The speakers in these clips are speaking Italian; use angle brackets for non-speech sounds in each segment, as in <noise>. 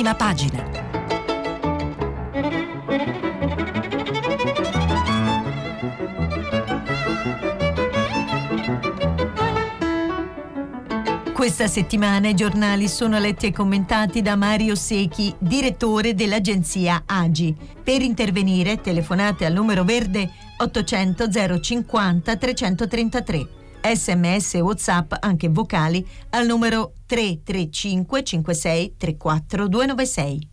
prima pagina. Questa settimana i giornali sono letti e commentati da Mario Secchi, direttore dell'agenzia AGI. Per intervenire telefonate al numero verde 800 050 333. Sms e WhatsApp anche vocali al numero 335 56 34 296.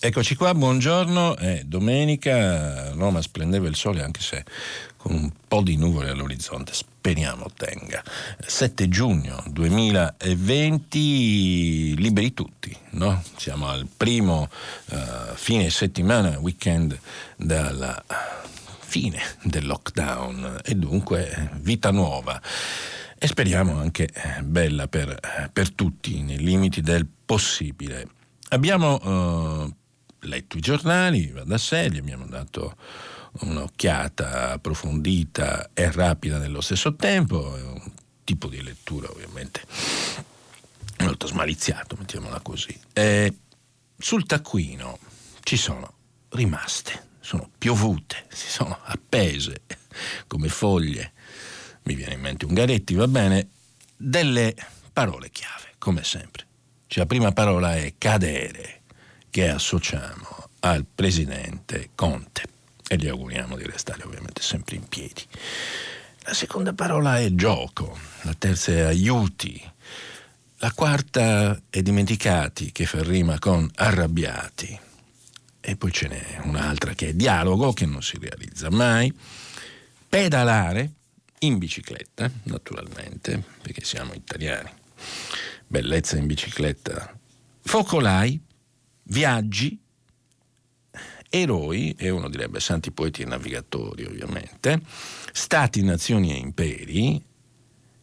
Eccoci qua, buongiorno, è domenica, Roma splendeva il sole anche se con un po' di nuvole all'orizzonte, speriamo tenga. 7 giugno 2020, liberi tutti, no? Siamo al primo uh, fine settimana, weekend dalla fine del lockdown e dunque vita nuova e speriamo anche bella per, per tutti nei limiti del possibile. Abbiamo uh, letto i giornali, va da sé, gli abbiamo dato un'occhiata approfondita e rapida nello stesso tempo, è un tipo di lettura ovviamente molto smaliziato, mettiamola così. E sul taccuino ci sono rimaste, sono piovute, si sono appese come foglie, mi viene in mente Ungaretti, va bene, delle parole chiave, come sempre. Cioè, la prima parola è cadere che associamo al presidente Conte e gli auguriamo di restare ovviamente sempre in piedi. La seconda parola è gioco, la terza è aiuti, la quarta è dimenticati che fa rima con arrabbiati e poi ce n'è un'altra che è dialogo che non si realizza mai, pedalare in bicicletta naturalmente perché siamo italiani, bellezza in bicicletta, focolai viaggi, eroi, e uno direbbe santi poeti e navigatori ovviamente, stati, nazioni e imperi,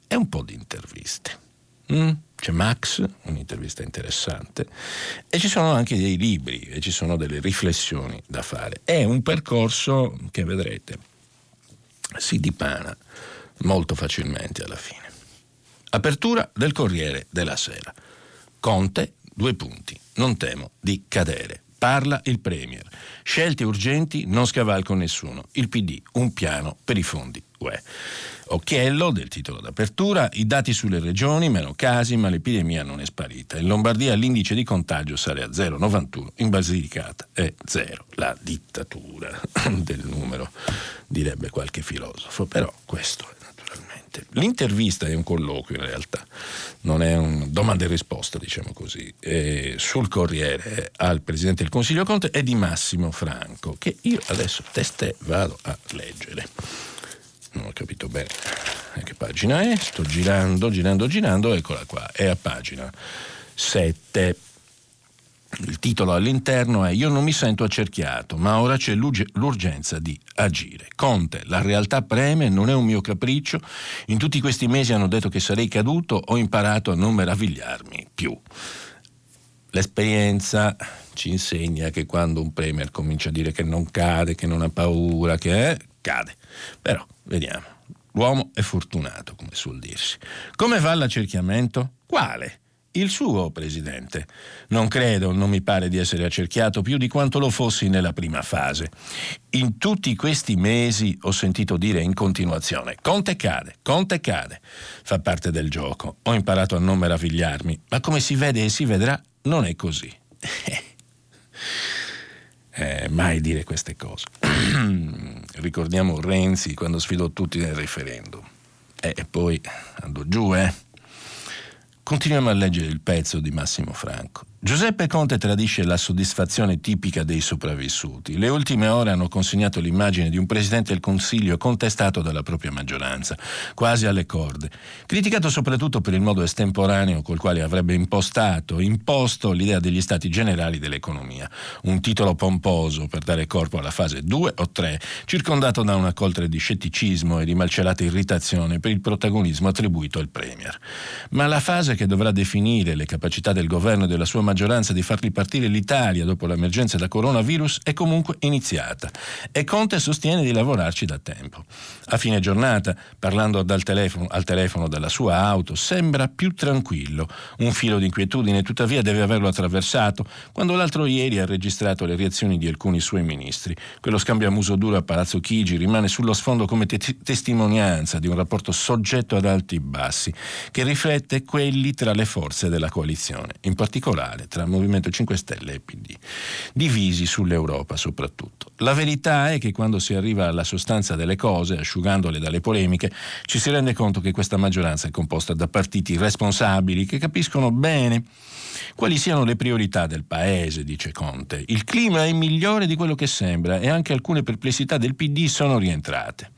e un po' di interviste. Mm? C'è Max, un'intervista interessante, e ci sono anche dei libri e ci sono delle riflessioni da fare. È un percorso che vedrete si dipana molto facilmente alla fine. Apertura del Corriere della Sera. Conte, due punti non temo di cadere. Parla il Premier. Scelte urgenti, non scavalco nessuno. Il PD, un piano per i fondi UE. Occhiello del titolo d'apertura, i dati sulle regioni, meno casi, ma l'epidemia non è sparita. In Lombardia l'indice di contagio sale a 0,91, in Basilicata è 0. La dittatura del numero, direbbe qualche filosofo, però questo è naturalmente. L'intervista è un colloquio in realtà, non è un domanda e risposta, diciamo così, e sul Corriere al Presidente del Consiglio Conte è di Massimo Franco, che io adesso testè vado a leggere. Non ho capito bene a che pagina è, sto girando, girando, girando, eccola qua, è a pagina 7. Il titolo all'interno è Io non mi sento accerchiato, ma ora c'è l'urgenza di agire. Conte, la realtà preme, non è un mio capriccio. In tutti questi mesi hanno detto che sarei caduto, ho imparato a non meravigliarmi più. L'esperienza ci insegna che quando un premier comincia a dire che non cade, che non ha paura, che è, cade. Però, vediamo. L'uomo è fortunato, come suol dirsi. Come va l'accerchiamento? Quale? Il suo presidente. Non credo, non mi pare di essere accerchiato più di quanto lo fossi nella prima fase. In tutti questi mesi ho sentito dire in continuazione Conte cade, Conte cade. Fa parte del gioco. Ho imparato a non meravigliarmi, ma come si vede e si vedrà, non è così. <laughs> eh, mai dire queste cose. <clears throat> Ricordiamo Renzi quando sfidò tutti nel referendum. Eh, e poi andò giù, eh? Continuiamo a leggere il pezzo di Massimo Franco. Giuseppe Conte tradisce la soddisfazione tipica dei sopravvissuti. Le ultime ore hanno consegnato l'immagine di un presidente del Consiglio contestato dalla propria maggioranza, quasi alle corde, criticato soprattutto per il modo estemporaneo col quale avrebbe impostato, imposto l'idea degli stati generali dell'economia, un titolo pomposo per dare corpo alla fase 2 o 3, circondato da una coltre di scetticismo e di malcelata irritazione per il protagonismo attribuito al Premier. Ma la fase che dovrà definire le capacità del governo e della sua maggioranza maggioranza di far ripartire l'Italia dopo l'emergenza da coronavirus è comunque iniziata e Conte sostiene di lavorarci da tempo. A fine giornata, parlando telefono, al telefono dalla sua auto, sembra più tranquillo. Un filo di inquietudine tuttavia deve averlo attraversato quando l'altro ieri ha registrato le reazioni di alcuni suoi ministri. Quello scambio a muso duro a Palazzo Chigi rimane sullo sfondo come te- testimonianza di un rapporto soggetto ad alti e bassi, che riflette quelli tra le forze della coalizione, in particolare tra Movimento 5 Stelle e PD, divisi sull'Europa soprattutto. La verità è che quando si arriva alla sostanza delle cose, asciugandole dalle polemiche, ci si rende conto che questa maggioranza è composta da partiti responsabili che capiscono bene quali siano le priorità del Paese, dice Conte. Il clima è migliore di quello che sembra e anche alcune perplessità del PD sono rientrate.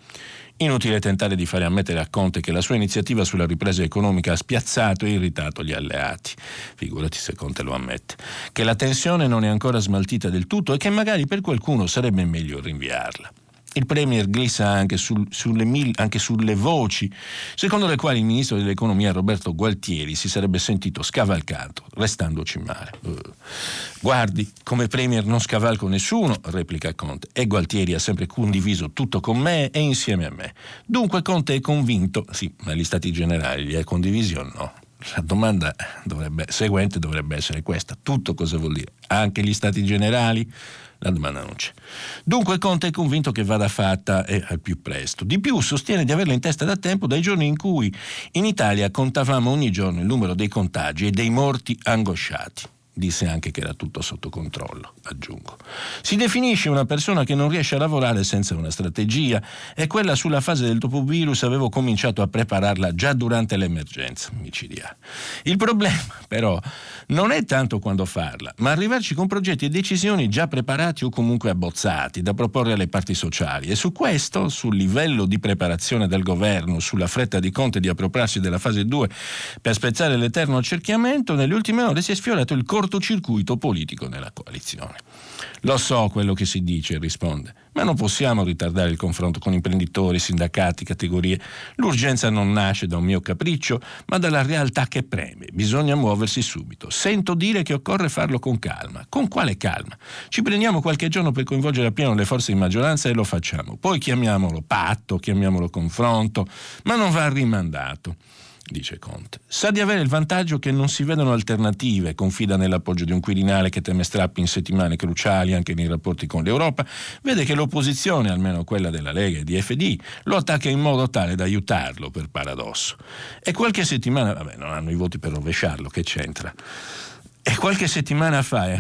Inutile tentare di fare ammettere a Conte che la sua iniziativa sulla ripresa economica ha spiazzato e irritato gli alleati. Figurati se Conte lo ammette. Che la tensione non è ancora smaltita del tutto e che magari per qualcuno sarebbe meglio rinviarla. Il Premier glissa anche, sul, sulle mil, anche, sulle voci, secondo le quali il ministro dell'economia Roberto Gualtieri si sarebbe sentito scavalcato, restandoci male. Uh. Guardi, come Premier non scavalco nessuno, replica Conte, e Gualtieri ha sempre condiviso tutto con me e insieme a me. Dunque Conte è convinto, sì, ma gli stati generali li ha condivisi o no? La domanda dovrebbe, seguente dovrebbe essere questa. Tutto cosa vuol dire? Anche gli stati generali? La domanda non c'è. Dunque Conte è convinto che vada fatta e al più presto. Di più sostiene di averla in testa da tempo dai giorni in cui in Italia contavamo ogni giorno il numero dei contagi e dei morti angosciati disse anche che era tutto sotto controllo, aggiungo. Si definisce una persona che non riesce a lavorare senza una strategia e quella sulla fase del dopovirus avevo cominciato a prepararla già durante l'emergenza micidiale. Il problema, però, non è tanto quando farla, ma arrivarci con progetti e decisioni già preparati o comunque abbozzati da proporre alle parti sociali e su questo, sul livello di preparazione del governo, sulla fretta di Conte di appropriarsi della fase 2 per spezzare l'eterno accerchiamento, nelle ultime ore si è sfiorato il cortocircuito politico nella coalizione. Lo so quello che si dice, risponde, ma non possiamo ritardare il confronto con imprenditori, sindacati, categorie. L'urgenza non nasce da un mio capriccio, ma dalla realtà che preme. Bisogna muoversi subito. Sento dire che occorre farlo con calma. Con quale calma? Ci prendiamo qualche giorno per coinvolgere appieno le forze di maggioranza e lo facciamo. Poi chiamiamolo patto, chiamiamolo confronto, ma non va rimandato dice Conte. Sa di avere il vantaggio che non si vedono alternative, confida nell'appoggio di un Quirinale che teme strappi in settimane cruciali anche nei rapporti con l'Europa, vede che l'opposizione, almeno quella della Lega e di FD, lo attacca in modo tale da aiutarlo, per paradosso. E qualche settimana, vabbè, non hanno i voti per rovesciarlo, che c'entra? E qualche settimana fa eh,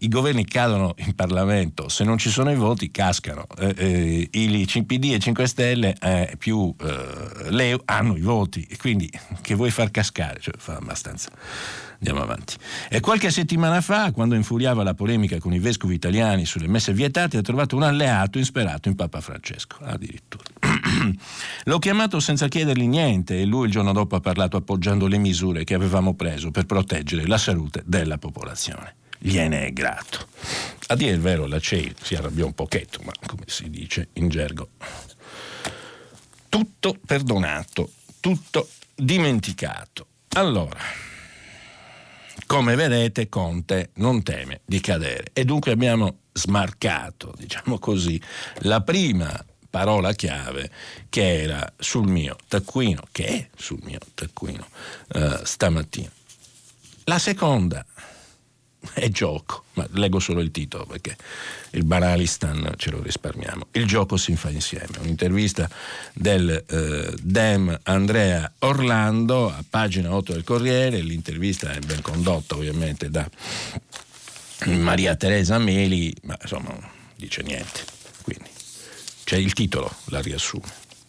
i governi cadono in Parlamento, se non ci sono i voti cascano. Eh, eh, I CPD e 5 Stelle eh, più eh, Leo hanno i voti, quindi che vuoi far cascare? Cioè, fa abbastanza Andiamo avanti. E qualche settimana fa, quando infuriava la polemica con i vescovi italiani sulle messe vietate, ha trovato un alleato insperato in Papa Francesco, addirittura. <clears throat> L'ho chiamato senza chiedergli niente e lui il giorno dopo ha parlato appoggiando le misure che avevamo preso per proteggere la salute della popolazione. Gliene è grato. A dire il vero, la CEI si arrabbiò un pochetto, ma come si dice in gergo, tutto perdonato, tutto dimenticato. Allora. Come vedete Conte non teme di cadere e dunque abbiamo smarcato, diciamo così, la prima parola chiave che era sul mio taccuino, che è sul mio taccuino uh, stamattina. La seconda è gioco, ma leggo solo il titolo perché il Banalistan ce lo risparmiamo. Il gioco si fa insieme. Un'intervista del eh, Dem Andrea Orlando a pagina 8 del Corriere, l'intervista è ben condotta ovviamente da Maria Teresa Meli, ma insomma non dice niente. C'è il titolo, la riassume.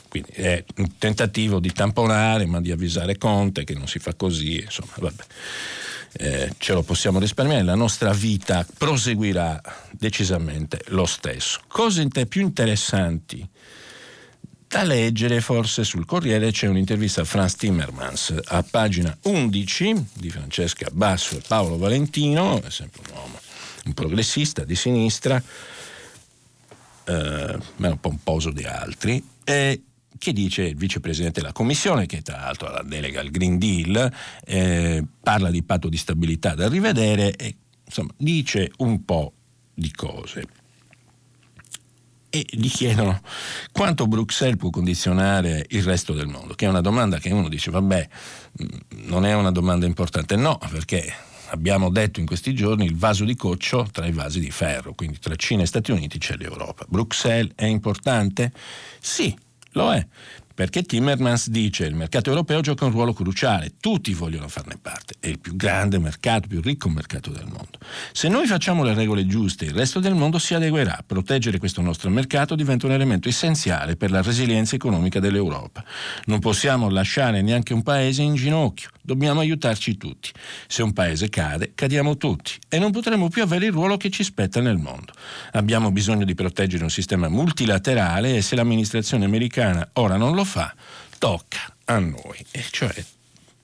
Quindi è un tentativo di tamponare, ma di avvisare Conte che non si fa così, insomma, vabbè eh, ce lo possiamo risparmiare, la nostra vita proseguirà decisamente lo stesso. Cose più interessanti da leggere forse sul Corriere c'è un'intervista a Franz Timmermans a pagina 11 di Francesca Basso e Paolo Valentino, è sempre un uomo, un progressista di sinistra, eh, meno pomposo di altri, e che dice il vicepresidente della Commissione, che tra l'altro ha la delega al Green Deal, eh, parla di patto di stabilità da rivedere e insomma dice un po' di cose. E gli chiedono quanto Bruxelles può condizionare il resto del mondo, che è una domanda che uno dice vabbè mm, non è una domanda importante, no perché abbiamo detto in questi giorni il vaso di coccio tra i vasi di ferro, quindi tra Cina e Stati Uniti c'è l'Europa. Bruxelles è importante? Sì, lo è, perché Timmermans dice che il mercato europeo gioca un ruolo cruciale, tutti vogliono farne parte, è il più grande mercato, il più ricco mercato del mondo. Se noi facciamo le regole giuste, il resto del mondo si adeguerà. Proteggere questo nostro mercato diventa un elemento essenziale per la resilienza economica dell'Europa. Non possiamo lasciare neanche un paese in ginocchio, dobbiamo aiutarci tutti. Se un paese cade, cadiamo tutti e non potremo più avere il ruolo che ci spetta nel mondo. Abbiamo bisogno di proteggere un sistema multilaterale e se l'amministrazione americana ora non lo fa, tocca a noi, e cioè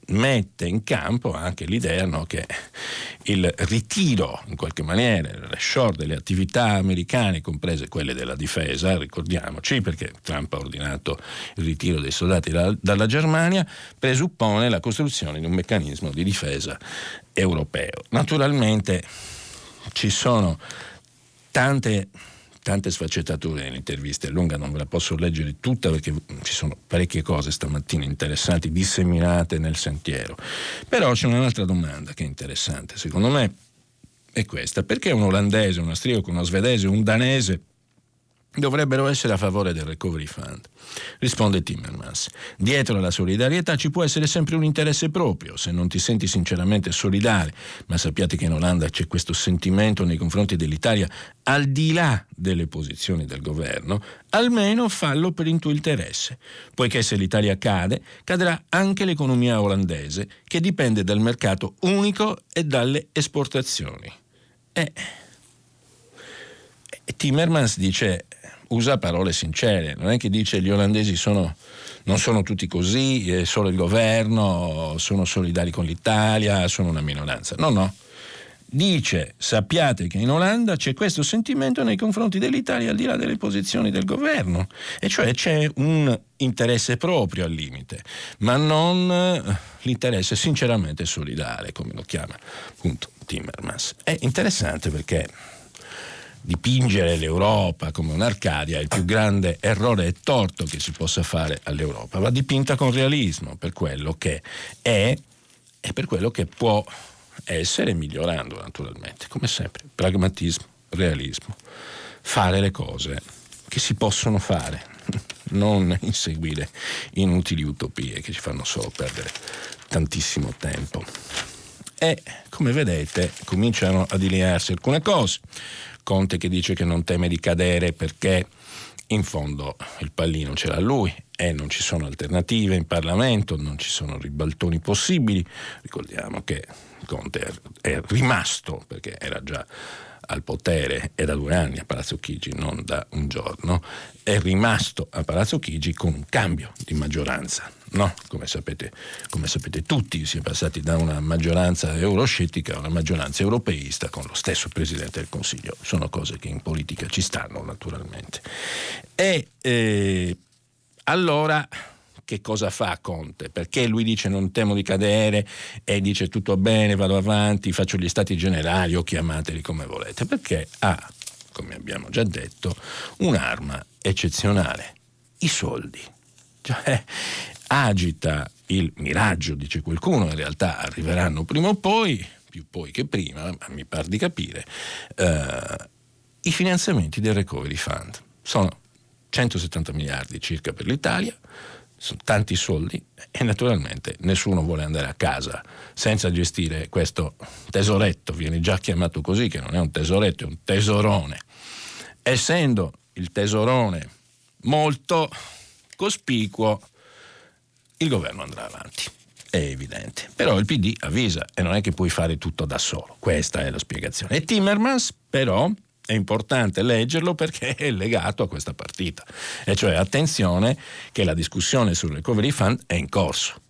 mette in campo anche l'idea no, che il ritiro, in qualche maniera, il short delle attività americane, comprese quelle della difesa, ricordiamoci, perché Trump ha ordinato il ritiro dei soldati da, dalla Germania, presuppone la costruzione di un meccanismo di difesa europeo. Naturalmente ci sono tante tante sfaccettature nell'intervista, è lunga, non ve la posso leggere tutta perché ci sono parecchie cose stamattina interessanti disseminate nel sentiero. Però c'è un'altra domanda che è interessante, secondo me è questa, perché un olandese, un austriaco, uno svedese, un danese dovrebbero essere a favore del Recovery Fund. Risponde Timmermans. Dietro alla solidarietà ci può essere sempre un interesse proprio, se non ti senti sinceramente solidale, ma sappiate che in Olanda c'è questo sentimento nei confronti dell'Italia al di là delle posizioni del governo, almeno fallo per il tuo interesse, poiché se l'Italia cade, cadrà anche l'economia olandese, che dipende dal mercato unico e dalle esportazioni. E... Timmermans dice usa parole sincere, non è che dice gli olandesi sono, non sono tutti così, è solo il governo, sono solidari con l'Italia, sono una minoranza. No, no. Dice, sappiate che in Olanda c'è questo sentimento nei confronti dell'Italia al di là delle posizioni del governo, e cioè c'è un interesse proprio al limite, ma non eh, l'interesse sinceramente solidale, come lo chiama appunto Timmermans. È interessante perché dipingere l'Europa come un'Arcadia è il più grande errore e torto che si possa fare all'Europa. Va dipinta con realismo per quello che è e per quello che può essere, migliorando naturalmente, come sempre. Pragmatismo, realismo. Fare le cose che si possono fare, <laughs> non inseguire inutili utopie che ci fanno solo perdere tantissimo tempo. E come vedete cominciano a delinearsi alcune cose. Conte che dice che non teme di cadere perché in fondo il pallino ce l'ha lui e non ci sono alternative in Parlamento, non ci sono ribaltoni possibili. Ricordiamo che Conte è rimasto, perché era già al potere e da due anni a Palazzo Chigi, non da un giorno, è rimasto a Palazzo Chigi con un cambio di maggioranza. No, come sapete, come sapete tutti, si è passati da una maggioranza euroscettica a una maggioranza europeista con lo stesso Presidente del Consiglio. Sono cose che in politica ci stanno naturalmente. E eh, allora che cosa fa Conte? Perché lui dice non temo di cadere e dice tutto bene, vado avanti, faccio gli stati generali o chiamateli come volete? Perché ha, come abbiamo già detto, un'arma eccezionale, i soldi. Cioè, agita il miraggio, dice qualcuno, in realtà arriveranno prima o poi, più poi che prima, ma mi pare di capire, eh, i finanziamenti del Recovery Fund. Sono 170 miliardi circa per l'Italia, sono tanti soldi e naturalmente nessuno vuole andare a casa senza gestire questo tesoretto, viene già chiamato così, che non è un tesoretto, è un tesorone. Essendo il tesorone molto cospicuo, il governo andrà avanti. È evidente. Però il PD avvisa e non è che puoi fare tutto da solo. Questa è la spiegazione. E Timmermans, però, è importante leggerlo perché <laughs> è legato a questa partita. E cioè attenzione che la discussione sul recovery fund è in corso.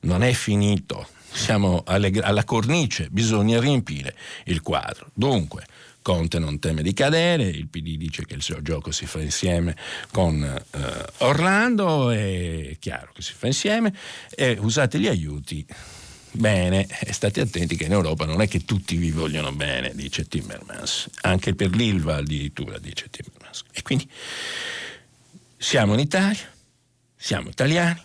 Non è finito. Siamo alle, alla cornice, bisogna riempire il quadro. Dunque, Conte non teme di cadere, il PD dice che il suo gioco si fa insieme con eh, Orlando, è chiaro che si fa insieme, e usate gli aiuti bene state attenti che in Europa non è che tutti vi vogliono bene, dice Timmermans, anche per l'Ilva addirittura, dice Timmermans. E quindi siamo in Italia, siamo italiani,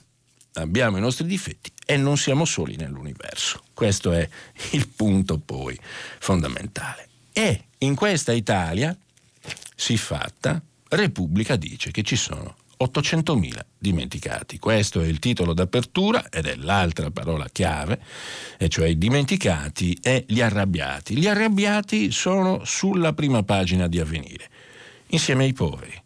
abbiamo i nostri difetti e non siamo soli nell'universo. Questo è il punto poi fondamentale. E in questa Italia, si fatta, Repubblica dice che ci sono 800.000 dimenticati. Questo è il titolo d'apertura ed è l'altra parola chiave, e cioè i dimenticati e gli arrabbiati. Gli arrabbiati sono sulla prima pagina di Avvenire, insieme ai poveri.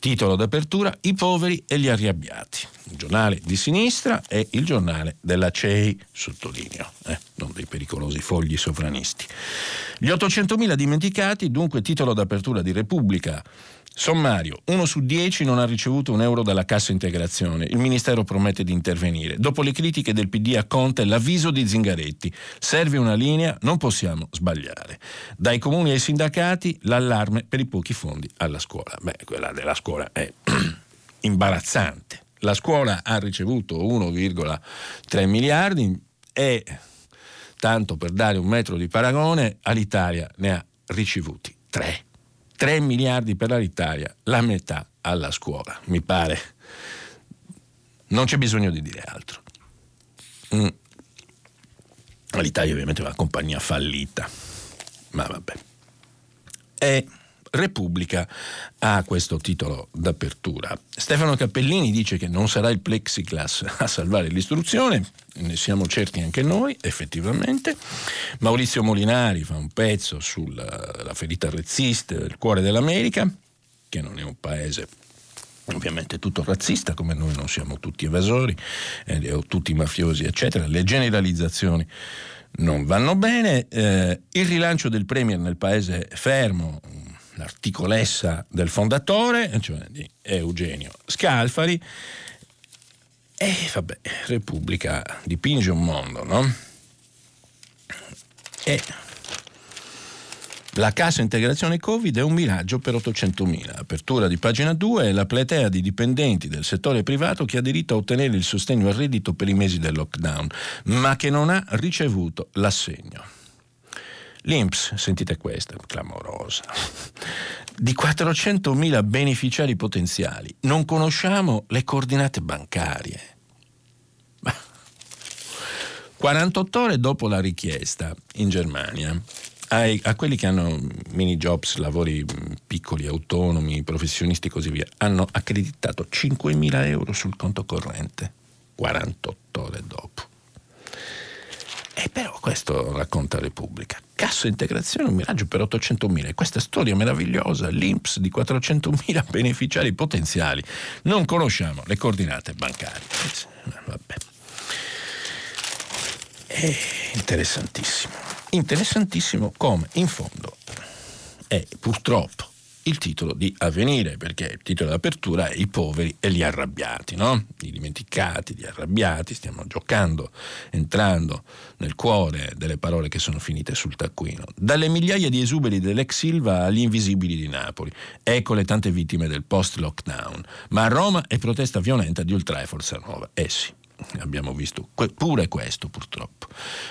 Titolo d'apertura I poveri e gli arrabbiati. Il giornale di sinistra e il giornale della CEI, sottolineo, eh, non dei pericolosi fogli sovranisti. Gli 800.000 dimenticati, dunque titolo d'apertura di Repubblica Sommario, uno su dieci non ha ricevuto un euro dalla cassa integrazione. Il Ministero promette di intervenire. Dopo le critiche del PD a Conte, l'avviso di Zingaretti. Serve una linea, non possiamo sbagliare. Dai comuni ai sindacati, l'allarme per i pochi fondi alla scuola. Beh, quella della scuola è <clears throat> imbarazzante. La scuola ha ricevuto 1,3 miliardi e, tanto per dare un metro di paragone, all'Italia ne ha ricevuti 3. 3 miliardi per l'Italia, la metà alla scuola, mi pare. Non c'è bisogno di dire altro. Mm. L'Italia ovviamente è una compagnia fallita, ma vabbè. E Repubblica ha questo titolo d'apertura. Stefano Cappellini dice che non sarà il plexiglass a salvare l'istruzione, ne siamo certi anche noi, effettivamente. Maurizio Molinari fa un pezzo sulla ferita razzista del cuore dell'America, che non è un paese ovviamente tutto razzista, come noi non siamo tutti evasori eh, o tutti mafiosi, eccetera. Le generalizzazioni non vanno bene. Eh, il rilancio del Premier nel paese fermo, l'articolessa del fondatore, cioè di Eugenio Scalfari, e vabbè, Repubblica dipinge un mondo, no? E la cassa integrazione Covid è un miraggio per 800.000. Apertura di pagina 2 è la platea di dipendenti del settore privato che ha diritto a ottenere il sostegno al reddito per i mesi del lockdown, ma che non ha ricevuto l'assegno. L'INPS, sentite questa, clamorosa, di 400.000 beneficiari potenziali, non conosciamo le coordinate bancarie. 48 ore dopo la richiesta in Germania, ai, a quelli che hanno mini jobs, lavori piccoli, autonomi, professionisti e così via, hanno accreditato 5.000 euro sul conto corrente 48 ore dopo. E però questo racconta Repubblica. Cassa integrazione, un miraggio per 800.000. E questa storia meravigliosa, l'INPS di 400.000 <laughs> beneficiari potenziali. Non conosciamo le coordinate bancarie. Vabbè. È interessantissimo. Interessantissimo come in fondo è purtroppo il titolo di Avvenire, perché il titolo d'apertura è I poveri e gli arrabbiati, no? I dimenticati, gli arrabbiati, stiamo giocando, entrando nel cuore delle parole che sono finite sul taccuino. Dalle migliaia di esuberi dell'ex Silva agli invisibili di Napoli. Ecco le tante vittime del post-lockdown. Ma a Roma è protesta violenta di Ultra e Forza Nuova. Eh sì abbiamo visto pure questo purtroppo,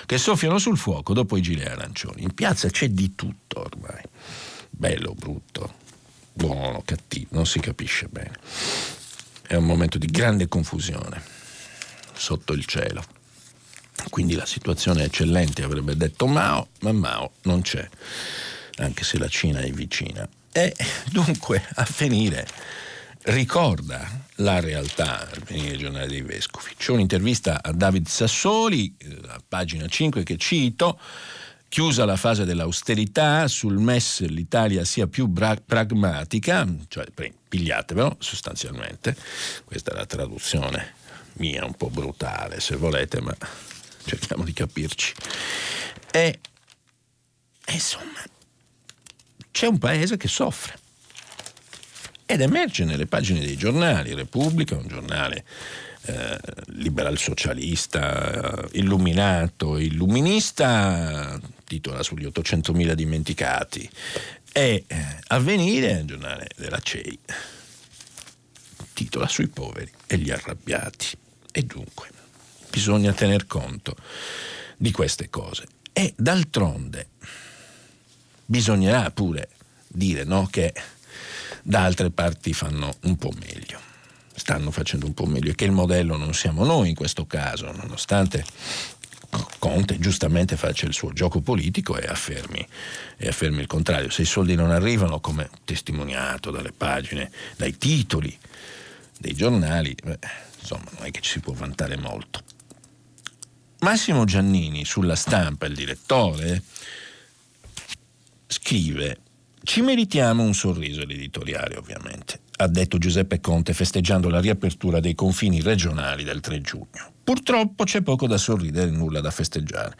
che soffiano sul fuoco dopo i gilet arancioni. In piazza c'è di tutto ormai, bello, brutto, buono, cattivo, non si capisce bene. È un momento di grande confusione sotto il cielo. Quindi la situazione è eccellente, avrebbe detto Mao, ma Mao non c'è, anche se la Cina è vicina. E dunque a finire ricorda la realtà, al venire giornale dei vescovi. C'è un'intervista a David Sassoli, a pagina 5, che cito, chiusa la fase dell'austerità, sul MES l'Italia sia più bra- pragmatica, cioè pigliatevelo sostanzialmente, questa è la traduzione mia un po' brutale se volete, ma cerchiamo di capirci. E, insomma, c'è un paese che soffre ed emerge nelle pagine dei giornali, Repubblica, un giornale eh, liberal socialista, eh, illuminato, illuminista, titola sugli 800.000 dimenticati. E eh, Avvenire, il giornale della CEI, titola sui poveri e gli arrabbiati. E dunque bisogna tener conto di queste cose. E d'altronde bisognerà pure dire no, che da altre parti fanno un po' meglio, stanno facendo un po' meglio e che il modello non siamo noi in questo caso, nonostante Conte giustamente faccia il suo gioco politico e affermi, e affermi il contrario. Se i soldi non arrivano, come testimoniato dalle pagine, dai titoli dei giornali, beh, insomma non è che ci si può vantare molto. Massimo Giannini sulla stampa, il direttore, scrive ci meritiamo un sorriso l'editoriale ovviamente, ha detto Giuseppe Conte festeggiando la riapertura dei confini regionali del 3 giugno. Purtroppo c'è poco da sorridere e nulla da festeggiare.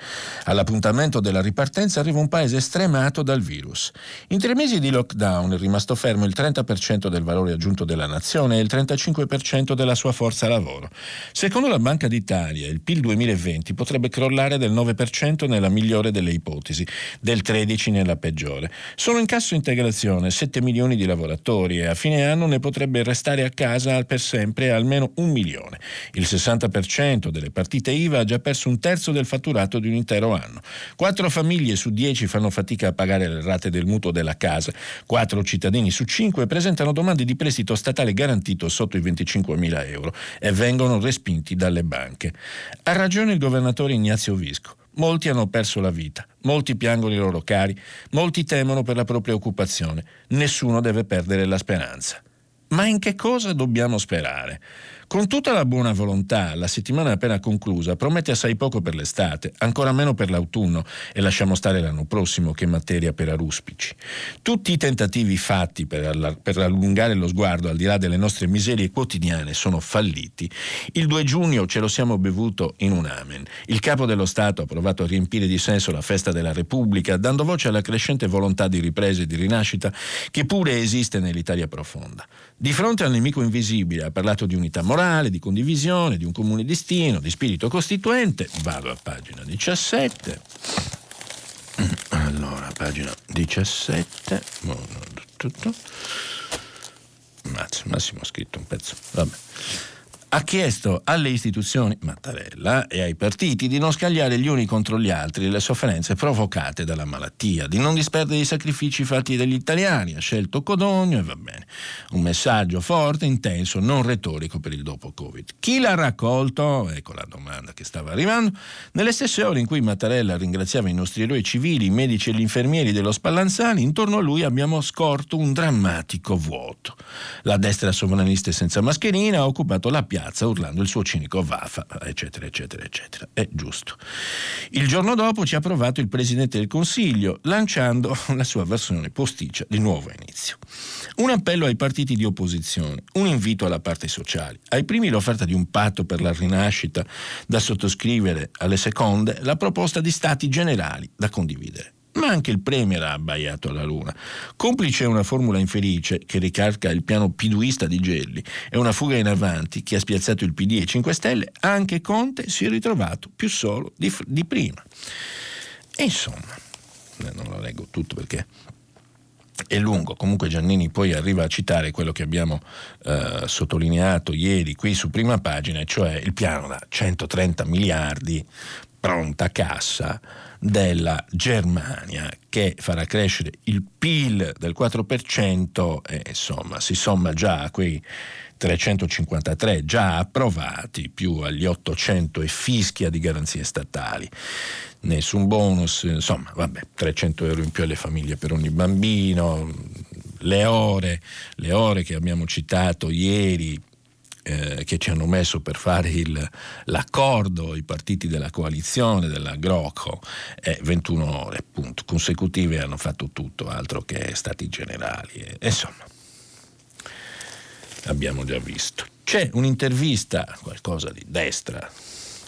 All'appuntamento della ripartenza arriva un paese stremato dal virus. In tre mesi di lockdown è rimasto fermo il 30% del valore aggiunto della nazione e il 35% della sua forza lavoro. Secondo la Banca d'Italia, il PIL 2020 potrebbe crollare del 9% nella migliore delle ipotesi, del 13% nella peggiore. Sono in cassa integrazione 7 milioni di lavoratori e a fine anno ne potrebbe restare a casa per sempre almeno un milione. Il 60% delle partite IVA ha già perso un terzo del fatturato di un intero anno. Quattro famiglie su dieci fanno fatica a pagare le rate del mutuo della casa. Quattro cittadini su cinque presentano domande di prestito statale garantito sotto i 25 mila euro e vengono respinti dalle banche. Ha ragione il governatore Ignazio Visco. Molti hanno perso la vita, molti piangono i loro cari, molti temono per la propria occupazione. Nessuno deve perdere la speranza. Ma in che cosa dobbiamo sperare? Con tutta la buona volontà, la settimana appena conclusa promette assai poco per l'estate, ancora meno per l'autunno e lasciamo stare l'anno prossimo che materia per aruspici. Tutti i tentativi fatti per, per allungare lo sguardo al di là delle nostre miserie quotidiane sono falliti. Il 2 giugno ce lo siamo bevuto in un amen. Il capo dello Stato ha provato a riempire di senso la festa della Repubblica, dando voce alla crescente volontà di ripresa e di rinascita che pure esiste nell'Italia profonda. Di fronte al nemico invisibile ha parlato di unità morale, di condivisione, di un comune destino, di spirito costituente. Vado a pagina 17. Allora, pagina 17. Massimo ha scritto un pezzo. Vabbè ha chiesto alle istituzioni, Mattarella, e ai partiti di non scagliare gli uni contro gli altri le sofferenze provocate dalla malattia, di non disperdere i sacrifici fatti dagli italiani, ha scelto Codogno e va bene. Un messaggio forte, intenso, non retorico per il dopo Covid. Chi l'ha raccolto? Ecco la domanda che stava arrivando. Nelle stesse ore in cui Mattarella ringraziava i nostri eroi civili, i medici e gli infermieri dello Spallanzani, intorno a lui abbiamo scorto un drammatico vuoto. La destra sovranista senza mascherina ha occupato la piazza piazza urlando il suo cinico Vafa, eccetera, eccetera, eccetera. È giusto. Il giorno dopo ci ha provato il Presidente del Consiglio, lanciando <laughs> la sua versione posticcia di nuovo inizio. Un appello ai partiti di opposizione, un invito alla parte sociale. Ai primi l'offerta di un patto per la rinascita da sottoscrivere, alle seconde la proposta di stati generali da condividere ma anche il Premier ha abbaiato alla Luna. Complice una formula infelice che ricalca il piano piduista di Gelli e una fuga in avanti che ha spiazzato il PD e 5 Stelle, anche Conte si è ritrovato più solo di, di prima. E insomma, eh, non lo leggo tutto perché è lungo, comunque Giannini poi arriva a citare quello che abbiamo eh, sottolineato ieri qui su prima pagina, cioè il piano da 130 miliardi pronta cassa della Germania che farà crescere il PIL del 4% e insomma si somma già a quei 353 già approvati più agli 800 e fischia di garanzie statali. Nessun bonus, insomma, vabbè, 300 euro in più alle famiglie per ogni bambino, le ore, le ore che abbiamo citato ieri eh, che ci hanno messo per fare il, l'accordo i partiti della coalizione della Groco eh, 21 ore appunto, consecutive hanno fatto tutto altro che stati generali e, insomma abbiamo già visto c'è un'intervista qualcosa di destra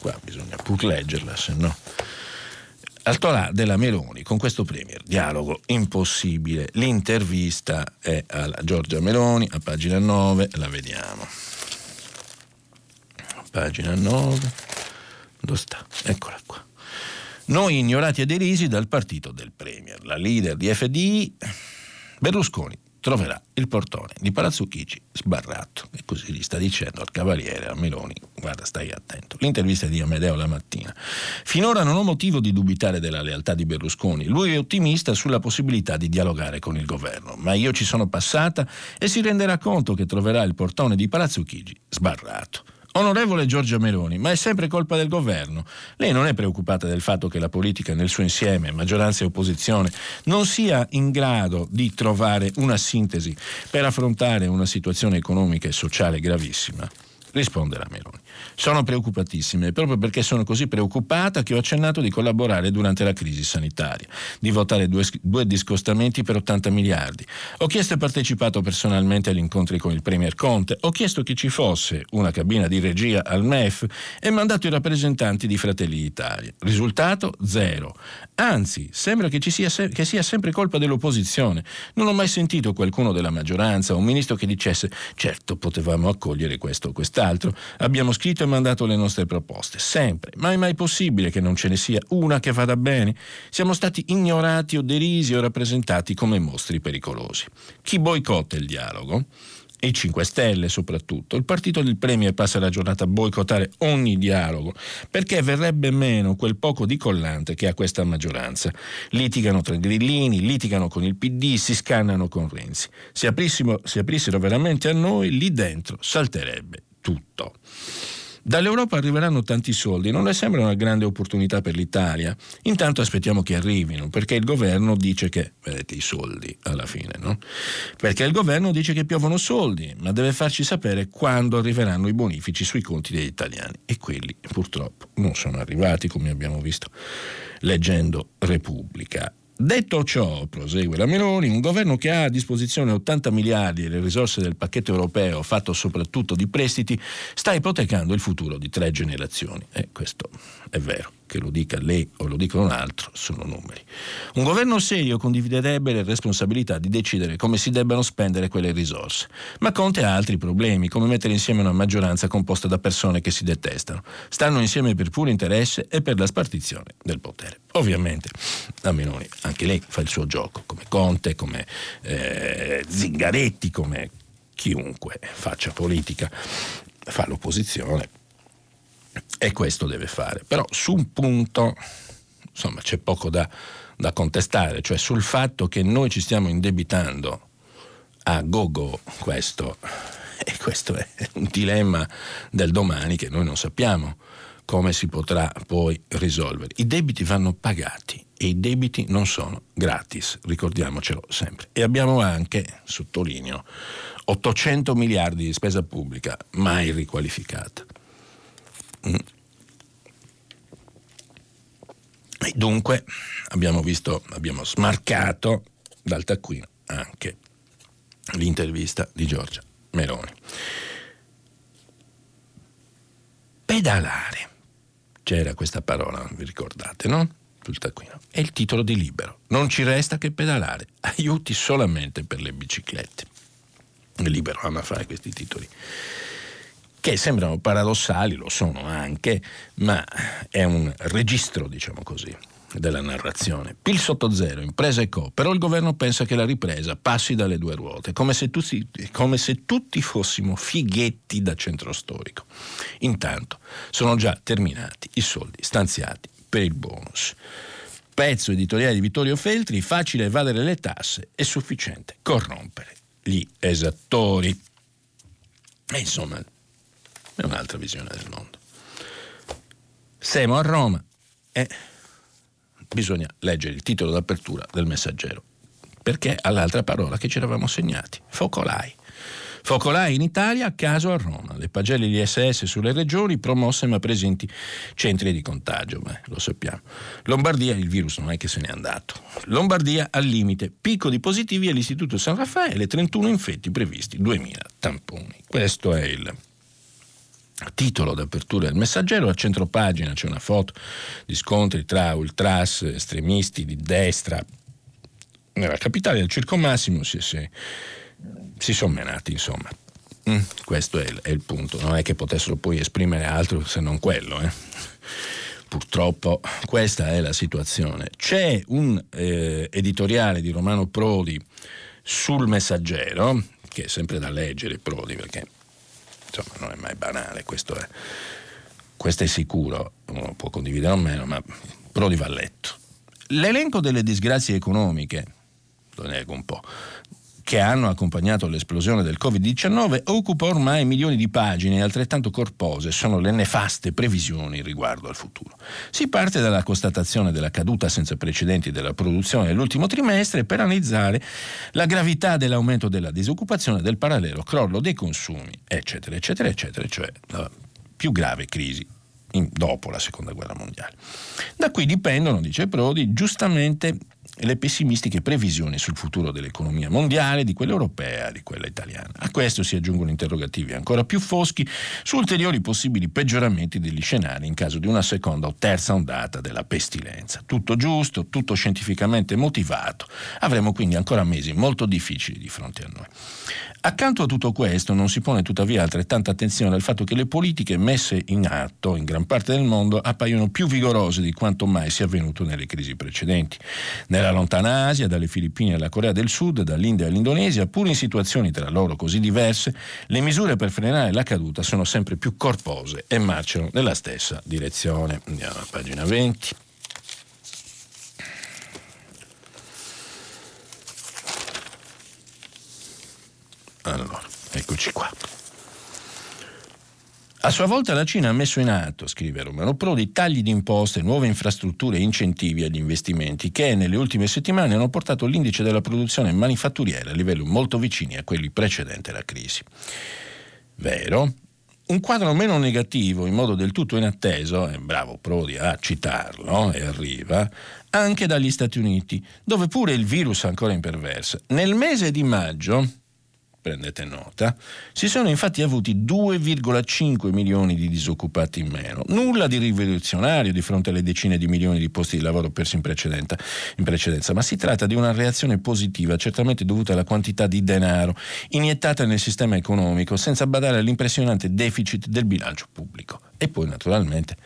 qua bisogna pur leggerla se no Altolà della Meloni con questo Premier, dialogo impossibile. L'intervista è alla Giorgia Meloni, a pagina 9, la vediamo pagina 9. Dove sta? Eccola qua. Noi ignorati e derisi dal partito del Premier. La leader di FDI Berlusconi troverà il portone di Palazzo Chigi sbarrato e così gli sta dicendo al cavaliere, a Meloni, guarda stai attento. L'intervista di Amedeo la mattina. Finora non ho motivo di dubitare della lealtà di Berlusconi, lui è ottimista sulla possibilità di dialogare con il governo, ma io ci sono passata e si renderà conto che troverà il portone di Palazzo Chigi sbarrato. Onorevole Giorgia Meloni, ma è sempre colpa del governo. Lei non è preoccupata del fatto che la politica nel suo insieme, maggioranza e opposizione, non sia in grado di trovare una sintesi per affrontare una situazione economica e sociale gravissima? Risponde la Meloni. Sono preoccupatissime proprio perché sono così preoccupata che ho accennato di collaborare durante la crisi sanitaria, di votare due, due discostamenti per 80 miliardi. Ho chiesto e partecipato personalmente agli incontri con il Premier Conte, ho chiesto che ci fosse una cabina di regia al MEF e mandato i rappresentanti di Fratelli d'Italia. Risultato zero. Anzi, sembra che, sia, che sia sempre colpa dell'opposizione. Non ho mai sentito qualcuno della maggioranza un ministro che dicesse certo potevamo accogliere questo o quest'altro. Abbiamo scritto e mandato le nostre proposte, sempre, ma è mai possibile che non ce ne sia una che vada bene? Siamo stati ignorati o derisi o rappresentati come mostri pericolosi. Chi boicotta il dialogo? i 5 Stelle soprattutto, il partito del Premier passa la giornata a boicottare ogni dialogo perché verrebbe meno quel poco di collante che ha questa maggioranza. Litigano tra grillini, litigano con il PD, si scannano con Renzi. Se, se aprissero veramente a noi, lì dentro salterebbe tutto. Dall'Europa arriveranno tanti soldi, non le sembra una grande opportunità per l'Italia? Intanto aspettiamo che arrivino, perché il governo dice che, vedete i soldi alla fine, no? Perché il governo dice che piovono soldi, ma deve farci sapere quando arriveranno i bonifici sui conti degli italiani. E quelli purtroppo non sono arrivati, come abbiamo visto leggendo Repubblica. Detto ciò, prosegue la Meloni, un governo che ha a disposizione 80 miliardi e le risorse del pacchetto europeo fatto soprattutto di prestiti sta ipotecando il futuro di tre generazioni. E questo è vero che lo dica lei o lo dica un altro, sono numeri. Un governo serio condividerebbe le responsabilità di decidere come si debbano spendere quelle risorse, ma Conte ha altri problemi, come mettere insieme una maggioranza composta da persone che si detestano, stanno insieme per puro interesse e per la spartizione del potere. Ovviamente la Meloni, anche lei fa il suo gioco, come Conte, come eh, Zingaretti, come chiunque faccia politica, fa l'opposizione e questo deve fare. Però su un punto, insomma, c'è poco da, da contestare, cioè sul fatto che noi ci stiamo indebitando a gogo questo, <laughs> e questo è un dilemma del domani che noi non sappiamo come si potrà poi risolvere. I debiti vanno pagati e i debiti non sono gratis, ricordiamocelo sempre. E abbiamo anche, sottolineo, 800 miliardi di spesa pubblica mai riqualificata. Mm. E dunque abbiamo visto, abbiamo smarcato dal taccuino anche l'intervista di Giorgia Meloni. Pedalare. C'era questa parola, vi ricordate, no? Sul taccuino. È il titolo di libero. Non ci resta che pedalare. Aiuti solamente per le biciclette. Libero ama fare questi titoli che sembrano paradossali, lo sono anche, ma è un registro, diciamo così, della narrazione. PIL sotto zero, impresa e co, però il governo pensa che la ripresa passi dalle due ruote, come se tutti, come se tutti fossimo fighetti da centro storico. Intanto sono già terminati i soldi stanziati per il bonus. Pezzo editoriale di Vittorio Feltri, facile evadere le tasse, è sufficiente corrompere gli esattori. E insomma, è un'altra visione del mondo. Siamo a Roma e bisogna leggere il titolo d'apertura del messaggero, perché ha l'altra parola che ci eravamo segnati, focolai. Focolai in Italia, a caso a Roma. Le pagelle di SS sulle regioni, promosse ma presenti centri di contagio. Beh, lo sappiamo. Lombardia, il virus non è che se n'è andato. Lombardia al limite. Picco di positivi all'Istituto San Raffaele, 31 infetti previsti, 2000 tamponi. Questo è il titolo d'apertura del messaggero, a centro pagina c'è una foto di scontri tra ultras, estremisti di destra. Nella capitale del Circo Massimo si, si, si sono menati, insomma. Mm, questo è il, è il, punto, non è che potessero poi esprimere altro se non quello. Eh. Purtroppo questa è la situazione. C'è un eh, editoriale di Romano Prodi sul messaggero, che è sempre da leggere Prodi perché insomma non è mai banale, questo è, questo è sicuro, uno può condividere o meno, ma Prodi va a letto. L'elenco delle disgrazie economiche, lo nego un po', che hanno accompagnato l'esplosione del Covid-19 occupa ormai milioni di pagine e altrettanto corpose sono le nefaste previsioni riguardo al futuro. Si parte dalla constatazione della caduta senza precedenti della produzione nell'ultimo trimestre per analizzare la gravità dell'aumento della disoccupazione, del parallelo crollo dei consumi, eccetera, eccetera, eccetera, cioè la più grave crisi in, dopo la seconda guerra mondiale. Da qui dipendono, dice Prodi, giustamente le pessimistiche previsioni sul futuro dell'economia mondiale, di quella europea di quella italiana. A questo si aggiungono interrogativi ancora più foschi su ulteriori possibili peggioramenti degli scenari in caso di una seconda o terza ondata della pestilenza. Tutto giusto, tutto scientificamente motivato. Avremo quindi ancora mesi molto difficili di fronte a noi. Accanto a tutto questo non si pone tuttavia altrettanta attenzione al fatto che le politiche messe in atto in gran parte del mondo appaiono più vigorose di quanto mai sia avvenuto nelle crisi precedenti. Nella lontana Asia, dalle Filippine alla Corea del Sud, dall'India all'Indonesia, pur in situazioni tra loro così diverse, le misure per frenare la caduta sono sempre più corpose e marciano nella stessa direzione. Andiamo a pagina 20. Allora, eccoci qua. A sua volta la Cina ha messo in atto, scrive Romano Prodi, tagli di imposte, nuove infrastrutture e incentivi agli investimenti che nelle ultime settimane hanno portato l'indice della produzione manifatturiera a livelli molto vicini a quelli precedenti alla crisi. Vero? Un quadro meno negativo, in modo del tutto inatteso, e bravo Prodi a citarlo, e arriva, anche dagli Stati Uniti, dove pure il virus è ancora imperversa. Nel mese di maggio, prendete nota, si sono infatti avuti 2,5 milioni di disoccupati in meno. Nulla di rivoluzionario di fronte alle decine di milioni di posti di lavoro persi in, in precedenza, ma si tratta di una reazione positiva, certamente dovuta alla quantità di denaro iniettata nel sistema economico, senza badare all'impressionante deficit del bilancio pubblico. E poi naturalmente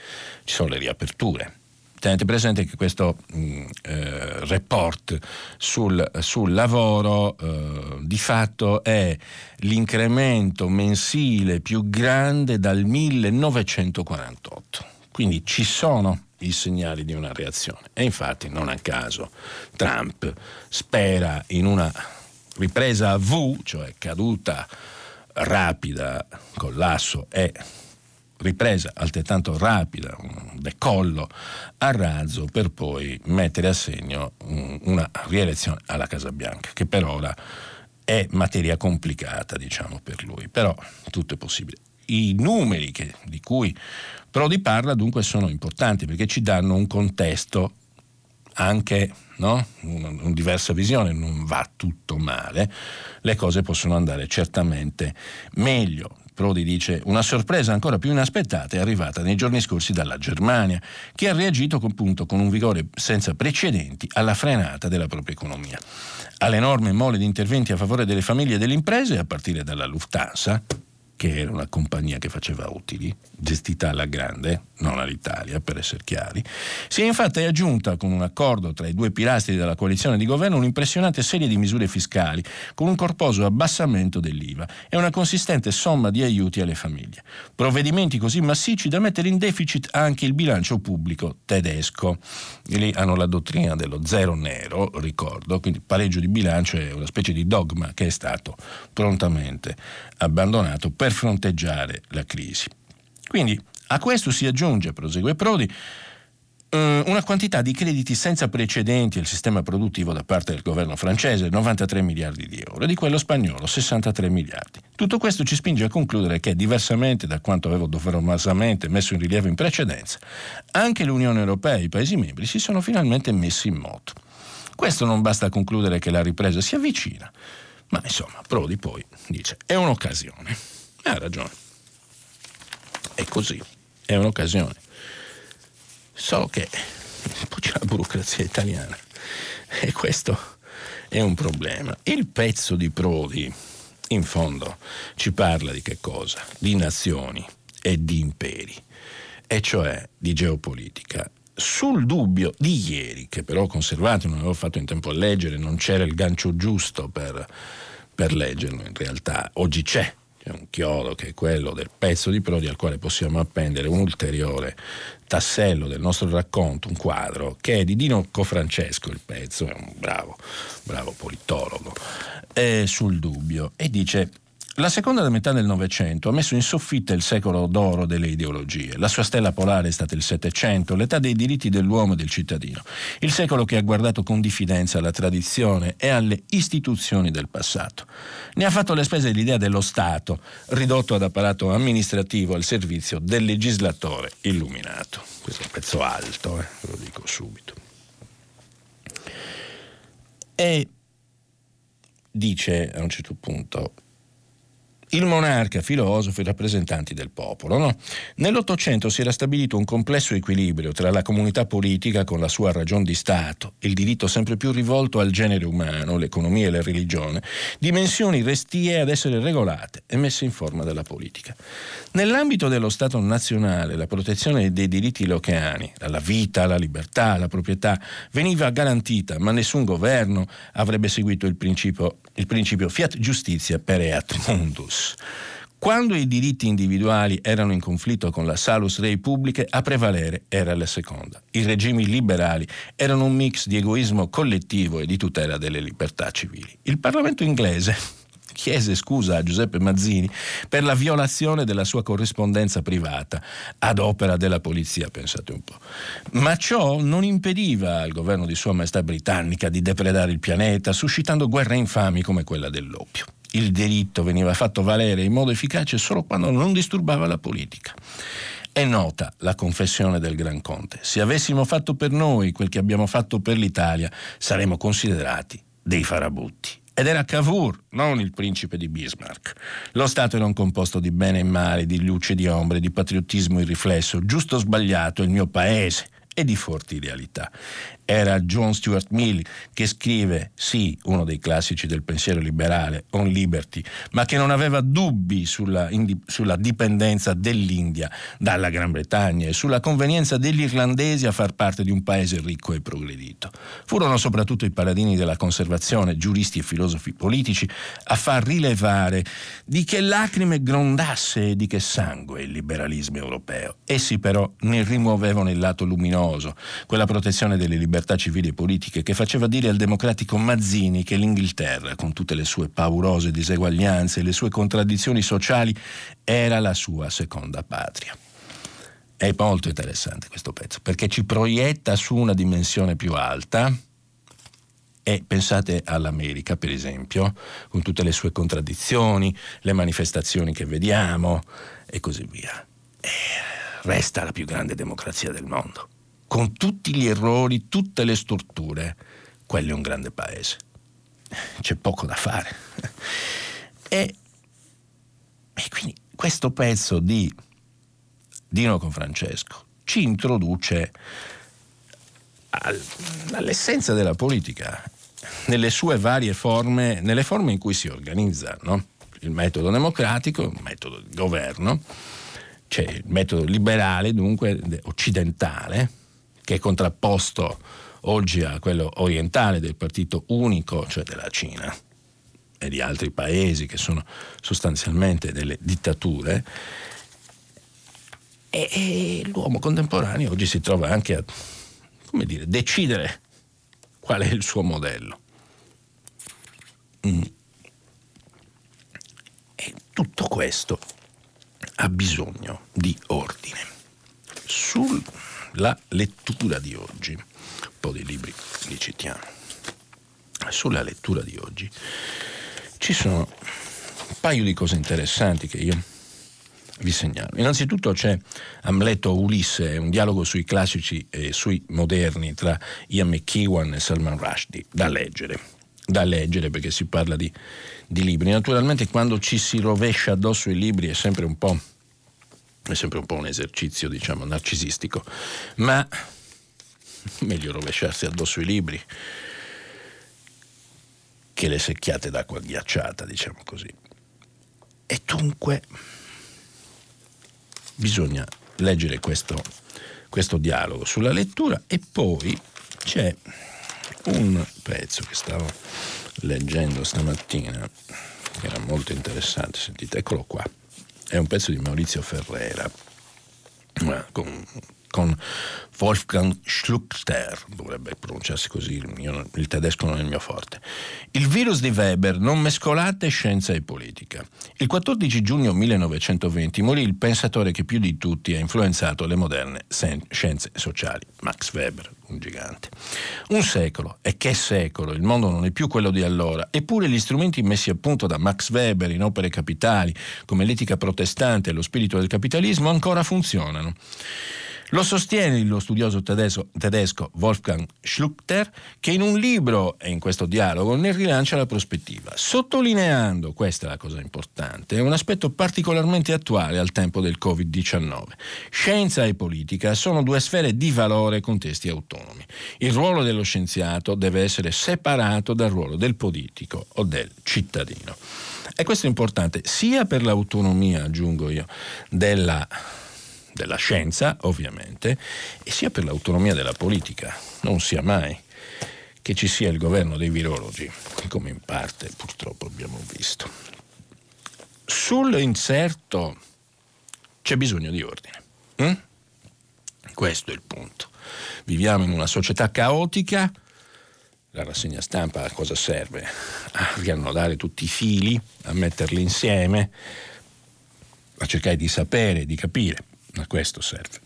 ci sono le riaperture tenete presente che questo mm, eh, report sul, sul lavoro eh, di fatto è l'incremento mensile più grande dal 1948. Quindi ci sono i segnali di una reazione e infatti non a caso Trump spera in una ripresa a V, cioè caduta rapida, collasso e ripresa altrettanto rapida, un decollo a razzo per poi mettere a segno una rielezione alla Casa Bianca, che per ora è materia complicata, diciamo, per lui, però tutto è possibile. I numeri che, di cui Prodi parla dunque sono importanti perché ci danno un contesto anche no? una, una diversa visione, non va tutto male, le cose possono andare certamente meglio. Prodi dice una sorpresa ancora più inaspettata è arrivata nei giorni scorsi dalla Germania, che ha reagito con, appunto, con un vigore senza precedenti alla frenata della propria economia. All'enorme mole di interventi a favore delle famiglie e delle imprese, a partire dalla Lufthansa, che era una compagnia che faceva utili, gestita alla grande, non all'Italia per essere chiari, si è infatti aggiunta con un accordo tra i due pilastri della coalizione di governo un'impressionante serie di misure fiscali, con un corposo abbassamento dell'IVA e una consistente somma di aiuti alle famiglie. Provvedimenti così massicci da mettere in deficit anche il bilancio pubblico tedesco. E lì hanno la dottrina dello zero nero, ricordo, quindi pareggio di bilancio è una specie di dogma che è stato prontamente abbandonato per fronteggiare la crisi. Quindi a questo si aggiunge, prosegue Prodi, eh, una quantità di crediti senza precedenti al sistema produttivo da parte del governo francese, 93 miliardi di euro, e di quello spagnolo, 63 miliardi. Tutto questo ci spinge a concludere che, diversamente da quanto avevo doverosamente messo in rilievo in precedenza, anche l'Unione Europea e i Paesi membri si sono finalmente messi in moto. Questo non basta a concludere che la ripresa si avvicina, ma insomma, Prodi poi dice è un'occasione. E ha ragione. È così, è un'occasione. Solo che c'è la burocrazia italiana e questo è un problema. Il pezzo di Prodi, in fondo, ci parla di che cosa? Di nazioni e di imperi, e cioè di geopolitica sul dubbio di ieri, che però conservato, non avevo fatto in tempo a leggere, non c'era il gancio giusto per, per leggerlo, in realtà oggi c'è, c'è un chiodo che è quello del pezzo di Prodi al quale possiamo appendere un ulteriore tassello del nostro racconto, un quadro, che è di Dino Cofrancesco, il pezzo, è un bravo, bravo politologo, sul dubbio, e dice la seconda metà del Novecento ha messo in soffitta il secolo d'oro delle ideologie. La sua stella polare è stata il Settecento, l'età dei diritti dell'uomo e del cittadino. Il secolo che ha guardato con diffidenza alla tradizione e alle istituzioni del passato. Ne ha fatto le spese l'idea dello Stato, ridotto ad apparato amministrativo al servizio del legislatore illuminato. Questo è un pezzo alto, eh, lo dico subito. E dice a un certo punto il monarca, filosofo e rappresentanti del popolo. No? Nell'Ottocento si era stabilito un complesso equilibrio tra la comunità politica con la sua ragion di Stato, il diritto sempre più rivolto al genere umano, l'economia e la religione, dimensioni restie ad essere regolate e messe in forma dalla politica. Nell'ambito dello Stato nazionale, la protezione dei diritti locali, alla vita, alla libertà, alla proprietà, veniva garantita, ma nessun governo avrebbe seguito il principio, il principio fiat justitia per eat mundus. Quando i diritti individuali erano in conflitto con la salus rei pubbliche, a prevalere era la seconda. I regimi liberali erano un mix di egoismo collettivo e di tutela delle libertà civili. Il Parlamento inglese chiese scusa a Giuseppe Mazzini per la violazione della sua corrispondenza privata ad opera della polizia, pensate un po'. Ma ciò non impediva al governo di Sua Maestà britannica di depredare il pianeta, suscitando guerre infami come quella dell'oppio il diritto veniva fatto valere in modo efficace solo quando non disturbava la politica. È nota la confessione del Gran Conte. Se avessimo fatto per noi quel che abbiamo fatto per l'Italia, saremmo considerati dei farabutti. Ed era Cavour, non il principe di Bismarck. Lo Stato era un composto di bene e male, di luce e di ombre, di patriottismo irriflesso, giusto o sbagliato, il mio paese e di forti idealità era John Stuart Mill che scrive, sì, uno dei classici del pensiero liberale, On Liberty, ma che non aveva dubbi sulla, sulla dipendenza dell'India dalla Gran Bretagna e sulla convenienza degli irlandesi a far parte di un paese ricco e progredito. Furono soprattutto i paladini della conservazione, giuristi e filosofi politici, a far rilevare di che lacrime grondasse e di che sangue il liberalismo europeo. Essi però ne rimuovevano il lato luminoso, quella protezione delle libertà civili e politiche che faceva dire al democratico Mazzini che l'Inghilterra, con tutte le sue paurose diseguaglianze e le sue contraddizioni sociali, era la sua seconda patria. È molto interessante questo pezzo perché ci proietta su una dimensione più alta e pensate all'America, per esempio, con tutte le sue contraddizioni, le manifestazioni che vediamo e così via. E resta la più grande democrazia del mondo con tutti gli errori, tutte le storture, quello è un grande paese. C'è poco da fare. E, e quindi questo pezzo di Dino con Francesco ci introduce al, all'essenza della politica, nelle sue varie forme, nelle forme in cui si organizza. No? Il metodo democratico, il metodo di governo, c'è il metodo liberale, dunque occidentale, che è contrapposto oggi a quello orientale del partito unico, cioè della Cina e di altri paesi che sono sostanzialmente delle dittature, e, e l'uomo contemporaneo oggi si trova anche a dire, decidere qual è il suo modello. Mm. E tutto questo ha bisogno di ordine. Sul la lettura di oggi. Un po' di libri li citiamo. Sulla lettura di oggi ci sono un paio di cose interessanti che io vi segnalo. Innanzitutto c'è Amleto Ulisse, un dialogo sui classici e sui moderni tra Ian McEwan e Salman Rushdie, da leggere. Da leggere perché si parla di, di libri. Naturalmente quando ci si rovescia addosso i libri è sempre un po' è sempre un po' un esercizio, diciamo, narcisistico, ma <laughs> meglio rovesciarsi addosso i libri che le secchiate d'acqua ghiacciata, diciamo così. E dunque bisogna leggere questo, questo dialogo sulla lettura e poi c'è un pezzo che stavo leggendo stamattina che era molto interessante, sentite, eccolo qua, è un pezzo di Maurizio Ferrera con con Wolfgang Schluchter, dovrebbe pronunciarsi così, io, il tedesco non è il mio forte. Il virus di Weber, non mescolate scienza e politica. Il 14 giugno 1920 morì il pensatore che più di tutti ha influenzato le moderne scienze sociali, Max Weber, un gigante. Un secolo, e che secolo, il mondo non è più quello di allora, eppure gli strumenti messi a punto da Max Weber in opere capitali, come l'etica protestante e lo spirito del capitalismo, ancora funzionano. Lo sostiene lo studioso tedesco, tedesco, Wolfgang Schluchter, che in un libro e in questo dialogo ne rilancia la prospettiva, sottolineando, questa è la cosa importante, un aspetto particolarmente attuale al tempo del Covid-19. Scienza e politica sono due sfere di valore con testi autonomi. Il ruolo dello scienziato deve essere separato dal ruolo del politico o del cittadino. E questo è importante sia per l'autonomia, aggiungo io, della della scienza, ovviamente, e sia per l'autonomia della politica. Non sia mai che ci sia il governo dei virologi, come in parte purtroppo abbiamo visto. Sull'inserto c'è bisogno di ordine. Hm? Questo è il punto. Viviamo in una società caotica. La rassegna stampa a cosa serve? A riannodare tutti i fili, a metterli insieme, a cercare di sapere, di capire. A questo serve.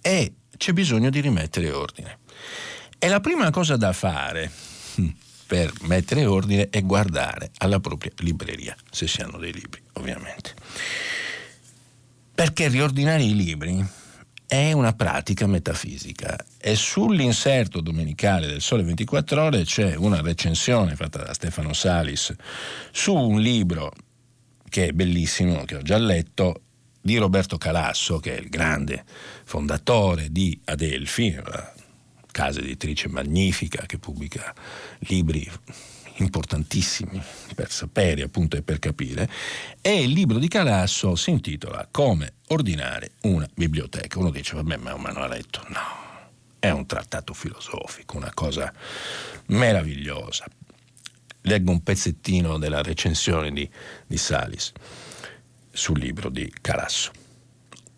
E c'è bisogno di rimettere ordine. E la prima cosa da fare hm, per mettere ordine è guardare alla propria libreria, se si hanno dei libri, ovviamente. Perché riordinare i libri è una pratica metafisica e sull'inserto domenicale del Sole 24 ore c'è una recensione fatta da Stefano Salis su un libro che è bellissimo, che ho già letto, di Roberto Calasso, che è il grande fondatore di Adelphi, una casa editrice magnifica che pubblica libri importantissimi per sapere appunto e per capire, e il libro di Calasso si intitola Come ordinare una biblioteca. Uno dice, vabbè, ma è un manualetto. No, è un trattato filosofico, una cosa meravigliosa. Leggo un pezzettino della recensione di, di Salis sul libro di Carasso.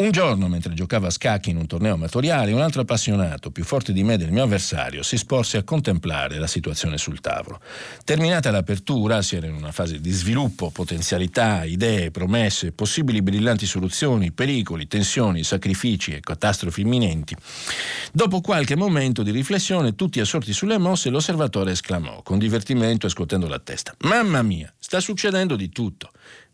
Un giorno, mentre giocavo a scacchi in un torneo amatoriale, un altro appassionato, più forte di me del mio avversario, si sporse a contemplare la situazione sul tavolo. Terminata l'apertura, si era in una fase di sviluppo, potenzialità, idee, promesse, possibili brillanti soluzioni, pericoli, tensioni, sacrifici e catastrofi imminenti. Dopo qualche momento di riflessione, tutti assorti sulle mosse, l'osservatore esclamò, con divertimento e scuotendo la testa: Mamma mia, sta succedendo di tutto.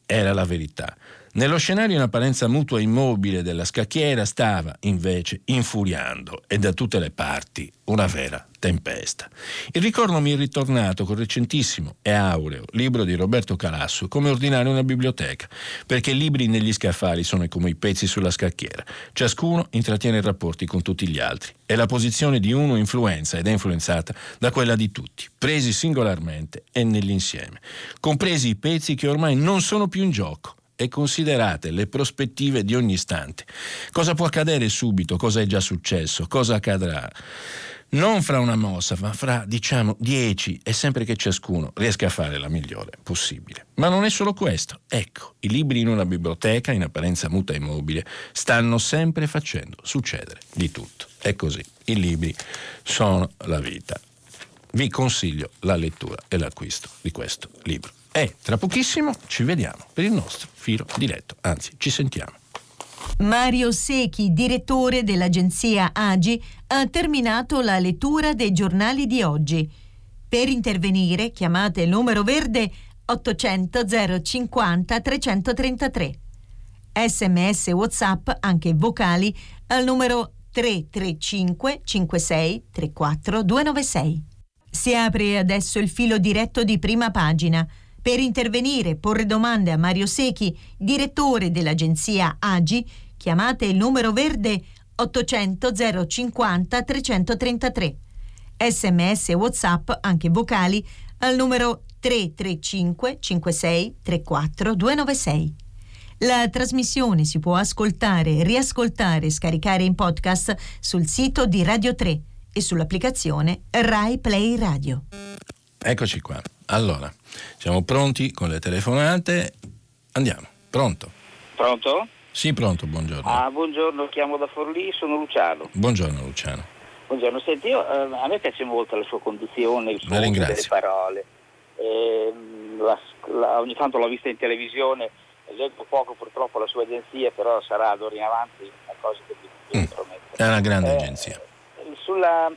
Era la verità. Nello scenario in apparenza mutua e immobile della scacchiera stava, invece, infuriando e da tutte le parti una vera tempesta. Il ricordo mi è ritornato col recentissimo e aureo libro di Roberto Calasso come ordinare una biblioteca, perché i libri negli scaffali sono come i pezzi sulla scacchiera. Ciascuno intrattiene rapporti con tutti gli altri e la posizione di uno influenza ed è influenzata da quella di tutti, presi singolarmente e nell'insieme, compresi i pezzi che ormai non sono più in gioco e considerate le prospettive di ogni istante. Cosa può accadere subito, cosa è già successo, cosa accadrà. Non fra una mossa, ma fra, diciamo, dieci e sempre che ciascuno riesca a fare la migliore possibile. Ma non è solo questo. Ecco, i libri in una biblioteca, in apparenza muta e immobile, stanno sempre facendo succedere di tutto. È così. I libri sono la vita. Vi consiglio la lettura e l'acquisto di questo libro. E tra pochissimo ci vediamo per il nostro filo diretto, anzi ci sentiamo. Mario Secchi, direttore dell'agenzia AGI, ha terminato la lettura dei giornali di oggi. Per intervenire chiamate il numero verde 800 050 333. Sms WhatsApp, anche vocali, al numero 335 56 34 296. Si apre adesso il filo diretto di prima pagina. Per intervenire e porre domande a Mario Secchi, direttore dell'agenzia AGI, chiamate il numero verde 800 050 333. Sms e WhatsApp, anche vocali, al numero 335 56 34 296. La trasmissione si può ascoltare, riascoltare e scaricare in podcast sul sito di Radio 3 e sull'applicazione Rai Play Radio. Eccoci qua. Allora, siamo pronti con le telefonate. Andiamo. Pronto? Pronto? Sì, pronto, buongiorno. Ah, buongiorno, chiamo da Forlì, sono Luciano. Buongiorno Luciano. Buongiorno, senti, io, eh, a me piace molto la sua conduzione, il suo uso delle parole. Eh, la, la, ogni tanto l'ho vista in televisione, leggo poco purtroppo la sua agenzia, però sarà d'ora in avanti una cosa che vi, mm. prometto. È una grande eh, agenzia. Sulla,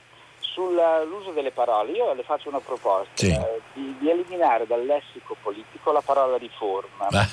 sull'uso delle parole, io le faccio una proposta sì. eh, di, di, eliminare dal lessico politico la parola riforma. la,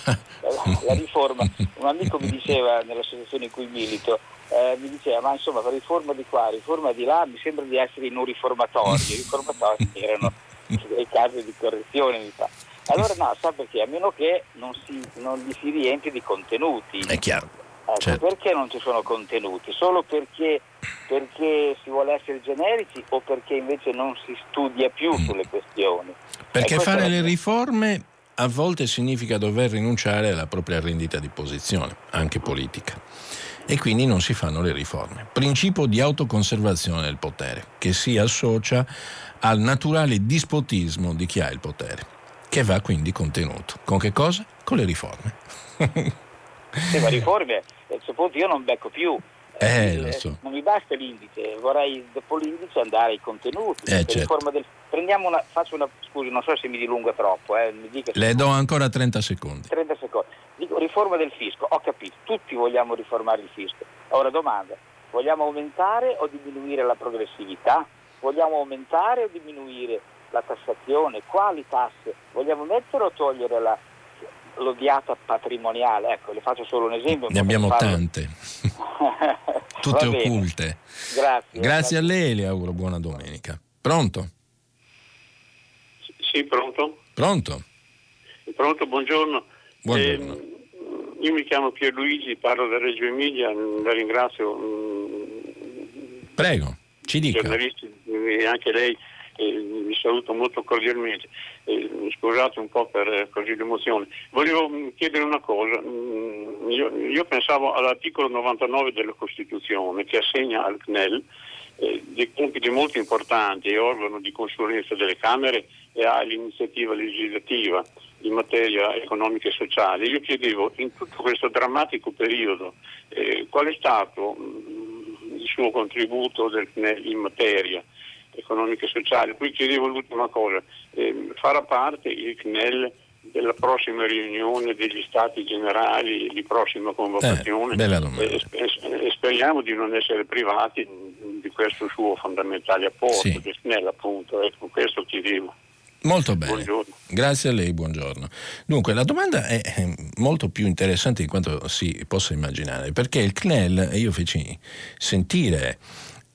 la, riforma, un amico mi diceva nell'associazione in cui milito, eh, mi diceva ma insomma riforma di qua, riforma di là, mi sembra di essere in un riformatorio, i riformatori <laughs> erano dei casi di correzione mi fa. Allora no, sa perché? A meno che non, si, non gli si riempie di contenuti. È chiaro. Ecco, certo. Perché non ci sono contenuti? Solo perché, perché, si vuole essere generici o perché invece non si studia più mm. sulle questioni? Perché fare le riforme a volte significa dover rinunciare alla propria rendita di posizione, anche politica. E quindi non si fanno le riforme. Principio di autoconservazione del potere, che si associa al naturale dispotismo di chi ha il potere, che va quindi contenuto. Con che cosa? Con le riforme. sì, ma riforme a questo punto io non becco più. Eh, eh, so. Non mi basta l'indice, vorrei dopo l'indice andare ai contenuti. Eh, certo. del, prendiamo una, faccio una, scusi, non so se mi dilunga troppo. Eh, mi dica Le do ancora 30 secondi. 30 secondi. Dico, riforma del fisco, ho capito, tutti vogliamo riformare il fisco. Ora domanda, vogliamo aumentare o diminuire la progressività? Vogliamo aumentare o diminuire la tassazione? Quali tasse? Vogliamo mettere o togliere la, l'odiata patrimoniale. Ecco, le faccio solo un esempio. Ne abbiamo farlo. tante, <laughs> tutte occulte. Grazie, grazie. Grazie a lei, le auguro buona domenica. Pronto? Sì, pronto? Pronto? Pronto, buongiorno. Buongiorno. Eh, io mi chiamo Pierluigi, parlo da Reggio Emilia, la ringrazio. Prego, ci dica. Giornalisti e anche lei eh, saluto molto cordialmente. Eh, scusate un po' per eh, così l'emozione. Volevo mm, chiedere una cosa. Mm, io, io, pensavo all'articolo 99 della Costituzione che assegna al CNEL eh, dei compiti molto importanti, è organo di consulenza delle Camere e ha l'iniziativa legislativa in materia economica e sociale. Io chiedevo in tutto questo drammatico periodo eh, qual è stato mh, mm, il suo contributo del in materia economica e sociale. Poi chiedevo l'ultima cosa, eh, farà parte il CNEL della prossima riunione degli stati generali di prossima convocazione eh, e, speriamo di non essere privati di questo suo fondamentale apporto, sì. del CNEL appunto, ecco questo chiedevo. Molto bene, buongiorno. grazie a lei, buongiorno. Dunque, la domanda è molto più interessante di quanto si possa immaginare, perché il CNEL, io feci sentire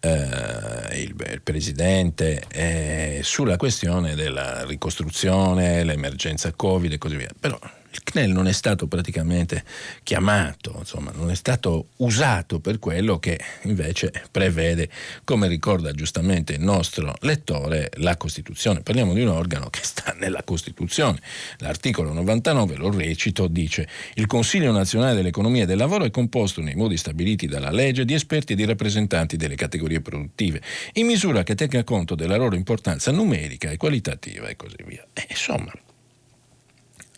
eh, il, il, Presidente eh, sulla questione della ricostruzione, l'emergenza Covid e così via. Però il CNEL non è stato praticamente chiamato, insomma, non è stato usato per quello che invece prevede, come ricorda giustamente il nostro lettore, la Costituzione. Parliamo di un organo che sta nella Costituzione. L'articolo 99, lo recito, dice il Consiglio nazionale dell'economia e del lavoro è composto nei modi stabiliti dalla legge di esperti e di rappresentanti delle categorie produttive, in misura che tenga conto della loro importanza numerica e qualitativa e così via. E, insomma,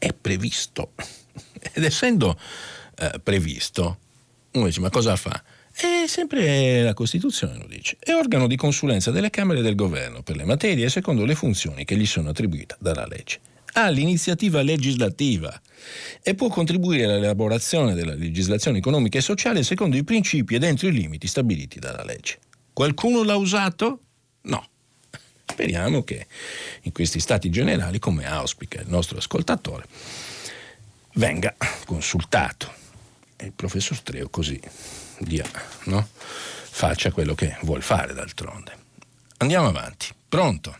è previsto. <laughs> Ed essendo eh, previsto, uno dice ma cosa fa? È sempre la Costituzione lo dice. È organo di consulenza delle Camere del Governo per le materie secondo le funzioni che gli sono attribuite dalla legge. Ha l'iniziativa legislativa e può contribuire all'elaborazione della legislazione economica e sociale secondo i principi ed entro i limiti stabiliti dalla legge. Qualcuno l'ha usato? Speriamo che in questi stati generali, come auspica il nostro ascoltatore, venga consultato e il professor Streo così dia, no? faccia quello che vuol fare d'altronde. Andiamo avanti. Pronto?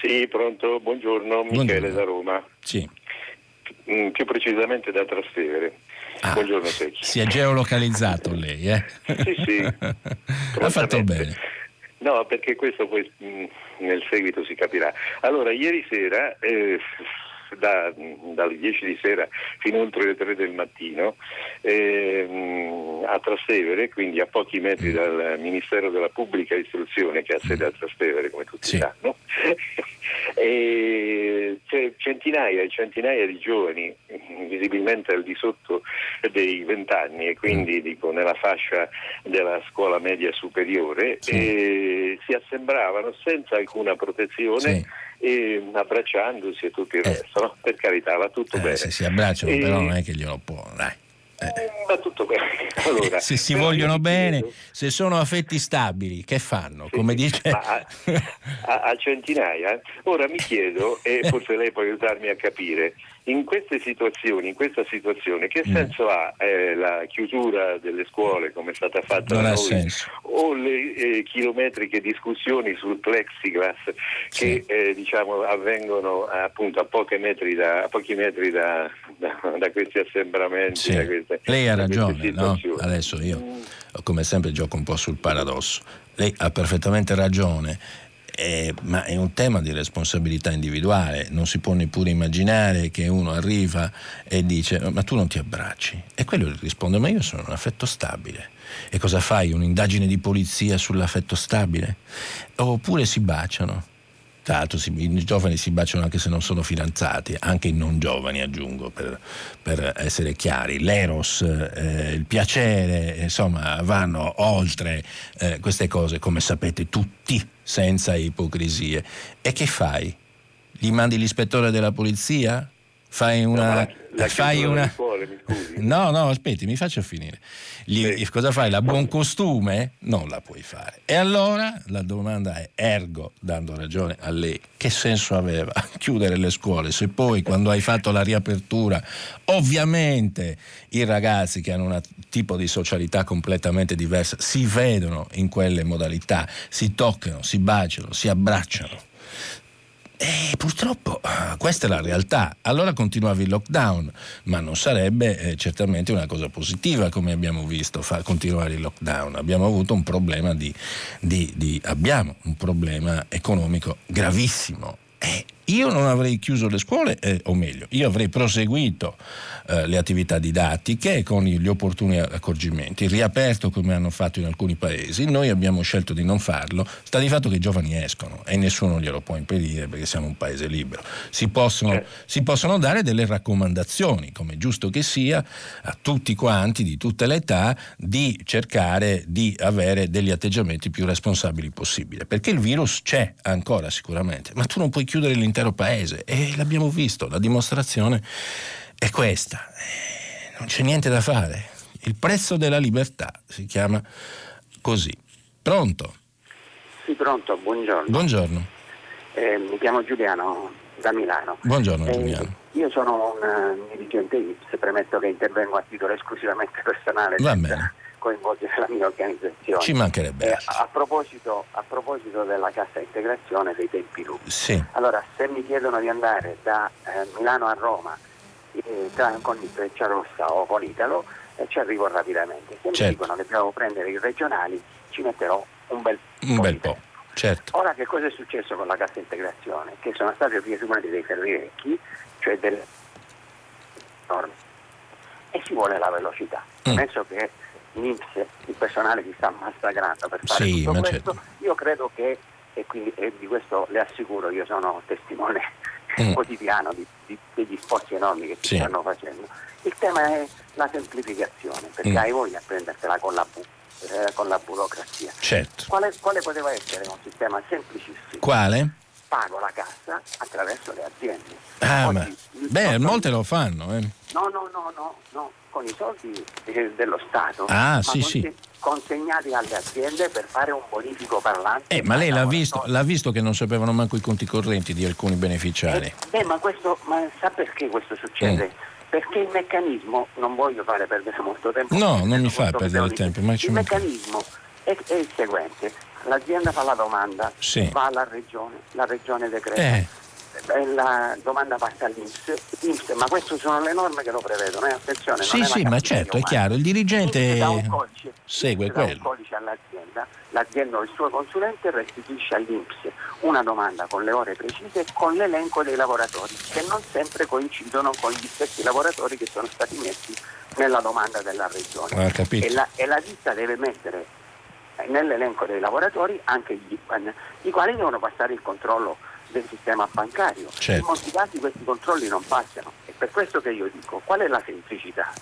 Sì, pronto, buongiorno, Michele buongiorno. da Roma. Sì. Mm, più precisamente da Trastevere. Ah, buongiorno Secchi. Si è geolocalizzato lei, eh? Sì, sì. <laughs> ha fatto bene. No, perché questo poi mm, nel seguito si capirà. Allora, ieri sera, eh, da, dalle 10 di sera fino oltre le 3 del mattino ehm, a Trastevere, quindi a pochi metri dal Ministero della Pubblica Istruzione che ha sede a Trastevere come tutti sì. sanno. <laughs> e centinaia e centinaia di giovani visibilmente al di sotto dei vent'anni e quindi mm. dico nella fascia della scuola media superiore sì. si assembravano senza alcuna protezione sì. E abbracciandosi e tutto il eh. resto no? per carità va tutto eh, bene se si abbracciano e... però non è che glielo può dai eh. Va tutto bene. <laughs> <laughs> Allora, se si vogliono bene, chiedo... se sono affetti stabili, che fanno? Sì, Come dice... A, <laughs> a, a, centinaia. Ora mi chiedo, e forse lei può aiutarmi a capire, in queste situazioni, in questa situazione, che mm. senso ha eh, la chiusura delle scuole come è stata fatta non da noi senso. o le eh, chilometriche discussioni sul plexiglass sì. che eh, diciamo, avvengono appunto a, metri da, pochi metri da, da, da questi assembramenti? Sì. Queste, Lei ha ragione, no? adesso io come sempre gioco un po' sul paradosso. Lei ha perfettamente ragione eh, ma è un tema di responsabilità individuale, non si può neppure immaginare che uno arriva e dice ma tu non ti abbracci e quello risponde ma io sono un affetto stabile e cosa fai? Un'indagine di polizia sull'affetto stabile? Oppure si baciano tra l'altro i giovani si baciano anche se non sono fidanzati, anche i non giovani aggiungo per, per essere chiari. L'eros, eh, il piacere, insomma vanno oltre eh, queste cose come sapete tutti, senza ipocrisie. E che fai? Gli mandi l'ispettore della polizia? Fai una... No, la fai una... Scuole, mi scusi. <laughs> No, no, aspetti, mi faccio finire. Gli, sì. Cosa fai? La buon costume? Non la puoi fare. E allora la domanda è, ergo, dando ragione a lei, che senso aveva <laughs> chiudere le scuole se poi quando hai fatto la riapertura, ovviamente i ragazzi che hanno un tipo di socialità completamente diversa si vedono in quelle modalità, si toccano, si baciano, si abbracciano e purtroppo ah, questa è la realtà. Allora continuavi il lockdown, ma non sarebbe eh, certamente una cosa positiva come abbiamo visto far continuare il lockdown. Abbiamo avuto un problema di, di, di abbiamo un problema economico gravissimo. E io non avrei chiuso le scuole, eh, o meglio, io avrei proseguito eh, le attività didattiche con gli opportuni accorgimenti, riaperto come hanno fatto in alcuni paesi, noi abbiamo scelto di non farlo, sta di fatto che i giovani escono e nessuno glielo può impedire perché siamo un paese libero. Si possono, eh. si possono dare delle raccomandazioni, come giusto che sia, a tutti quanti di tutte le età, di cercare di avere degli atteggiamenti più responsabili possibile, perché il virus c'è ancora sicuramente, ma tu non puoi chiudere l'intero paese e l'abbiamo visto, la dimostrazione è questa. Eh, non c'è niente da fare. Il prezzo della libertà si chiama così. Pronto? Sì, pronto, buongiorno. Buongiorno. Eh, mi chiamo Giuliano da Milano. Buongiorno eh, Giuliano. Io sono un uh, dirigente IPS, premetto che intervengo a titolo esclusivamente personale. Va bene. Coinvolgere la mia organizzazione. Ci mancherebbe. Eh, a, proposito, a, proposito, della cassa integrazione dei tempi lunghi. Sì. Allora, se mi chiedono di andare da eh, Milano a Roma eh, tra, con il Frecciarossa o con Italo eh, ci arrivo rapidamente. Se certo. mi dicono che devo prendere i regionali ci metterò un bel, un po'. Bel po'. Certo. Ora che cosa è successo con la cassa integrazione? Che sono stati riesumati dei ferri vecchi, cioè delle norme, e si vuole la velocità. Mm. Penso che l'Inps, il personale si sta massacrando per fare sì, tutto questo, certo. io credo che, e quindi e di questo le assicuro, io sono testimone mm. <laughs> quotidiano di, di, degli sforzi enormi che si sì. stanno facendo. Il tema è la semplificazione, perché mm. hai voglia a prendersela con la, bu- eh, con la burocrazia. Certo. Quale, quale, poteva essere un sistema semplicissimo? Quale? Pago la cassa attraverso le aziende. Ah, Oggi, beh, molte lo fanno. Eh. No, no, no, no, no, con i soldi dello Stato. Ah, sì, sì consegnati alle aziende per fare un bonifico parlante. Eh, ma lei l'ha visto, l'ha visto, che non sapevano manco i conti correnti di alcuni beneficiari? Eh, beh, ma, questo, ma sa perché questo succede? Mm. Perché il meccanismo, non voglio fare perdere molto tempo. No, non mi fa perdere il tempo. Ma il meccanismo è, è, il seguente, l'azienda fa la domanda, sì. va alla regione, la regione decreta. Eh la domanda passa all'Inps, ma queste sono le norme che lo prevedono, eh? attenzione. Sì, sì, ma certo, è chiaro, il dirigente codice, segue quello. un codice all'azienda, l'azienda o il suo consulente restituisce all'Inps una domanda con le ore precise e con l'elenco dei lavoratori, che non sempre coincidono con gli stessi lavoratori che sono stati messi nella domanda della regione. Ah, e, la, e la ditta deve mettere nell'elenco dei lavoratori anche gli IBAN, i quali devono passare il controllo del sistema bancario. Certo. In molti casi questi controlli non passano. È per questo che io dico, qual è la semplicità?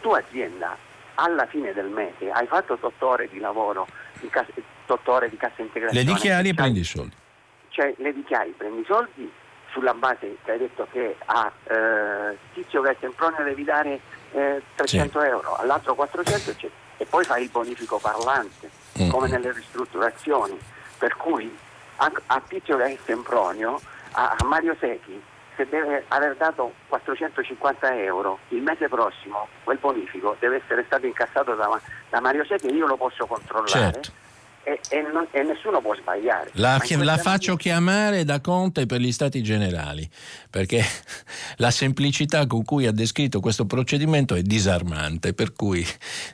Tu azienda alla fine del mese hai fatto 8 ore di lavoro, di cassa, 8 ore di cassa integrazione. Le dichiari e prendi i soldi. Cioè le dichiari, prendi i soldi sulla base che hai detto che a eh, Tizio che è Sempronio devi dare eh, 300 sì. euro, all'altro 400 eccetera. e poi fai il bonifico parlante. Come nelle ristrutturazioni. Per cui a, a che è Sempronio, a, a Mario Secchi, se deve aver dato 450 euro il mese prossimo, quel bonifico deve essere stato incassato da, da Mario Secchi e io lo posso controllare. Certo. E, e, non, e, nessuno può sbagliare. La, la faccio momento... chiamare da Conte per gli stati generali, perché <laughs> la semplicità con cui ha descritto questo procedimento è disarmante, per cui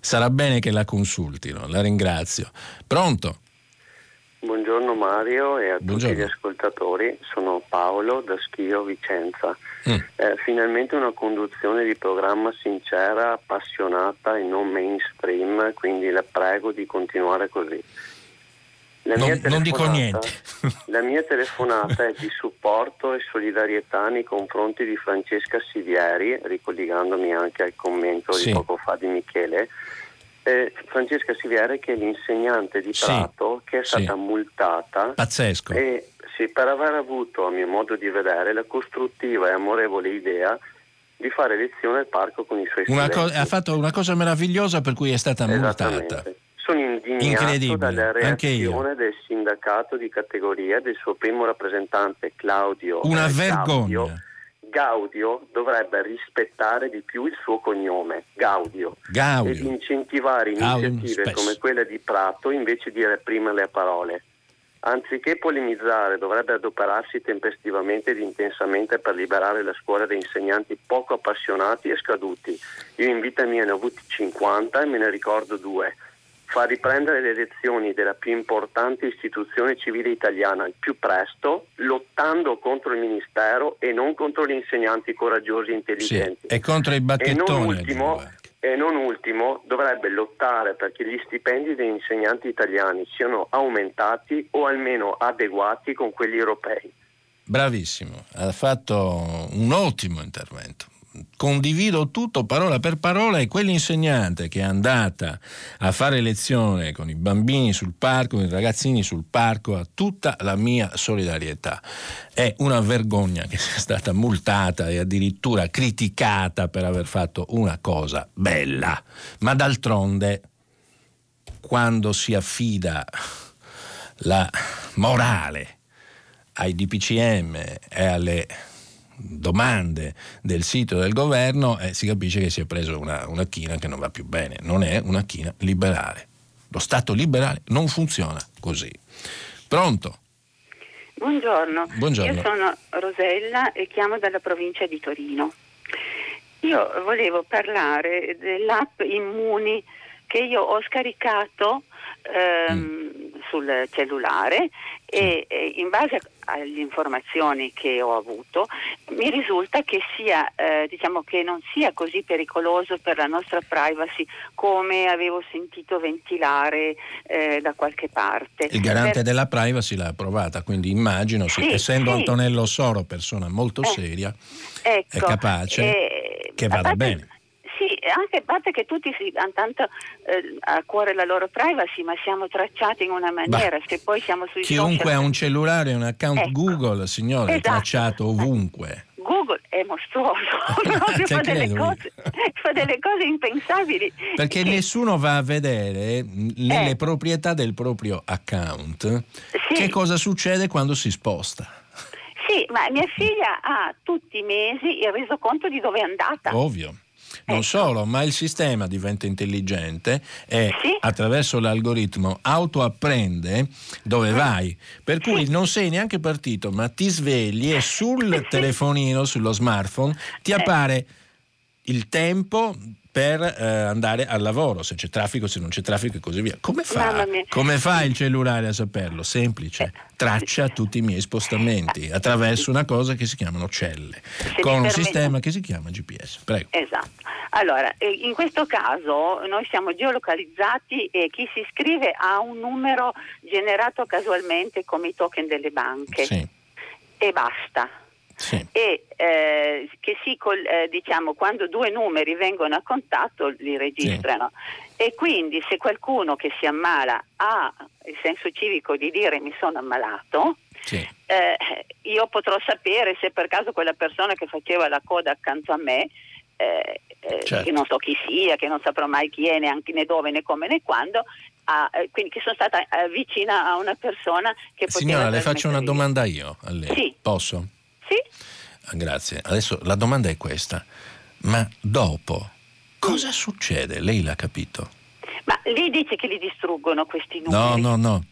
sarà bene che la consultino. La ringrazio. Pronto? Buongiorno Mario e a Buongiorno. tutti gli ascoltatori, sono Paolo da Schio Vicenza. Mm. Eh, finalmente una conduzione di programma sincera, appassionata e non mainstream, quindi la prego di continuare così. Non, non dico niente. <laughs> la mia telefonata è di supporto e solidarietà nei confronti di Francesca Sivieri, ricollegandomi anche al commento sì. di poco fa di Michele. Eh, Francesca Sivieri che è l'insegnante di Prato sì. che è stata sì. multata Pazzesco. E, per aver avuto, a mio modo di vedere, la costruttiva e amorevole idea di fare lezione al parco con i suoi una studenti. Co- ha fatto una cosa meravigliosa per cui è stata multata. Sono indignato dalla reazione del sindacato di categoria del suo primo rappresentante Claudio. Una vergogna. Gaudio, Gaudio dovrebbe rispettare di più il suo cognome, Gaudio, Gaudio. ed incentivare iniziative come quelle di Prato invece di reprimere le parole. Anziché polemizzare, dovrebbe adoperarsi tempestivamente ed intensamente per liberare la scuola da insegnanti poco appassionati e scaduti. Io in vita mia ne ho avuti 50 e me ne ricordo due fa riprendere le elezioni della più importante istituzione civile italiana il più presto, lottando contro il Ministero e non contro gli insegnanti coraggiosi e intelligenti. Sì, e contro i bacchettoni. E non, ultimo, e non ultimo, dovrebbe lottare perché gli stipendi degli insegnanti italiani siano aumentati o almeno adeguati con quelli europei. Bravissimo, ha fatto un ottimo intervento condivido tutto parola per parola e quell'insegnante che è andata a fare lezione con i bambini sul parco, con i ragazzini sul parco, ha tutta la mia solidarietà. È una vergogna che sia stata multata e addirittura criticata per aver fatto una cosa bella, ma d'altronde quando si affida la morale ai DPCM e alle domande del sito del governo eh, si capisce che si è preso una, una china che non va più bene, non è una china liberale. Lo Stato liberale non funziona così. Pronto? Buongiorno. Buongiorno. Io sono Rosella e chiamo dalla provincia di Torino. Io volevo parlare dell'app Immuni che io ho scaricato ehm, mm. sul cellulare e, e, in base alle informazioni che ho avuto mi risulta che, sia, eh, diciamo che non sia così pericoloso per la nostra privacy come avevo sentito ventilare eh, da qualche parte. Il garante per... della privacy l'ha approvata, quindi immagino, sì, essendo sì. Antonello Soro persona molto eh, seria, ecco, è capace eh, che vada bene anche a parte che tutti si hanno tanto eh, a cuore la loro privacy, ma siamo tracciati in una maniera, bah, se poi siamo sui Chiunque social... ha un cellulare e un account ecco. Google, signore, esatto. è tracciato ovunque. Google è mostruoso, <laughs> fa, delle cose, fa, delle cose, impensabili. Perché e... nessuno va a vedere nelle eh. proprietà del proprio account sì. che cosa succede quando si sposta. Sì, ma mia figlia ha tutti i mesi il resoconto di dove è andata. Ovvio. Non ecco. solo, ma il sistema diventa intelligente e sì? attraverso l'algoritmo autoapprende dove vai. Per cui sì. non sei neanche partito, ma ti svegli e sul <laughs> telefonino, sullo smartphone, ti eh. appare il tempo per eh, andare al lavoro, se c'è traffico, se non c'è traffico e così via. Come fa, come fa il cellulare a saperlo? Semplice, traccia tutti i miei spostamenti attraverso una cosa che si chiamano celle, se con un sistema che si chiama GPS. Prego. Esatto. Allora, in questo caso noi siamo geolocalizzati e chi si iscrive ha un numero generato casualmente come i token delle banche. Sì. E basta sì. e eh, che si, eh, diciamo, quando due numeri vengono a contatto li registrano sì. e quindi se qualcuno che si ammala ha il senso civico di dire mi sono ammalato sì. eh, io potrò sapere se per caso quella persona che faceva la coda accanto a me eh, eh, certo. che non so chi sia, che non saprò mai chi è, neanche né dove, né come, né quando, a, eh, quindi che sono stata vicina a una persona che poteva... Signora, le faccio una domanda io a lei. Sì. Posso? Sì. Grazie. Adesso la domanda è questa. Ma dopo cosa succede? Lei l'ha capito? Ma lei dice che li distruggono questi numeri? No, no, no.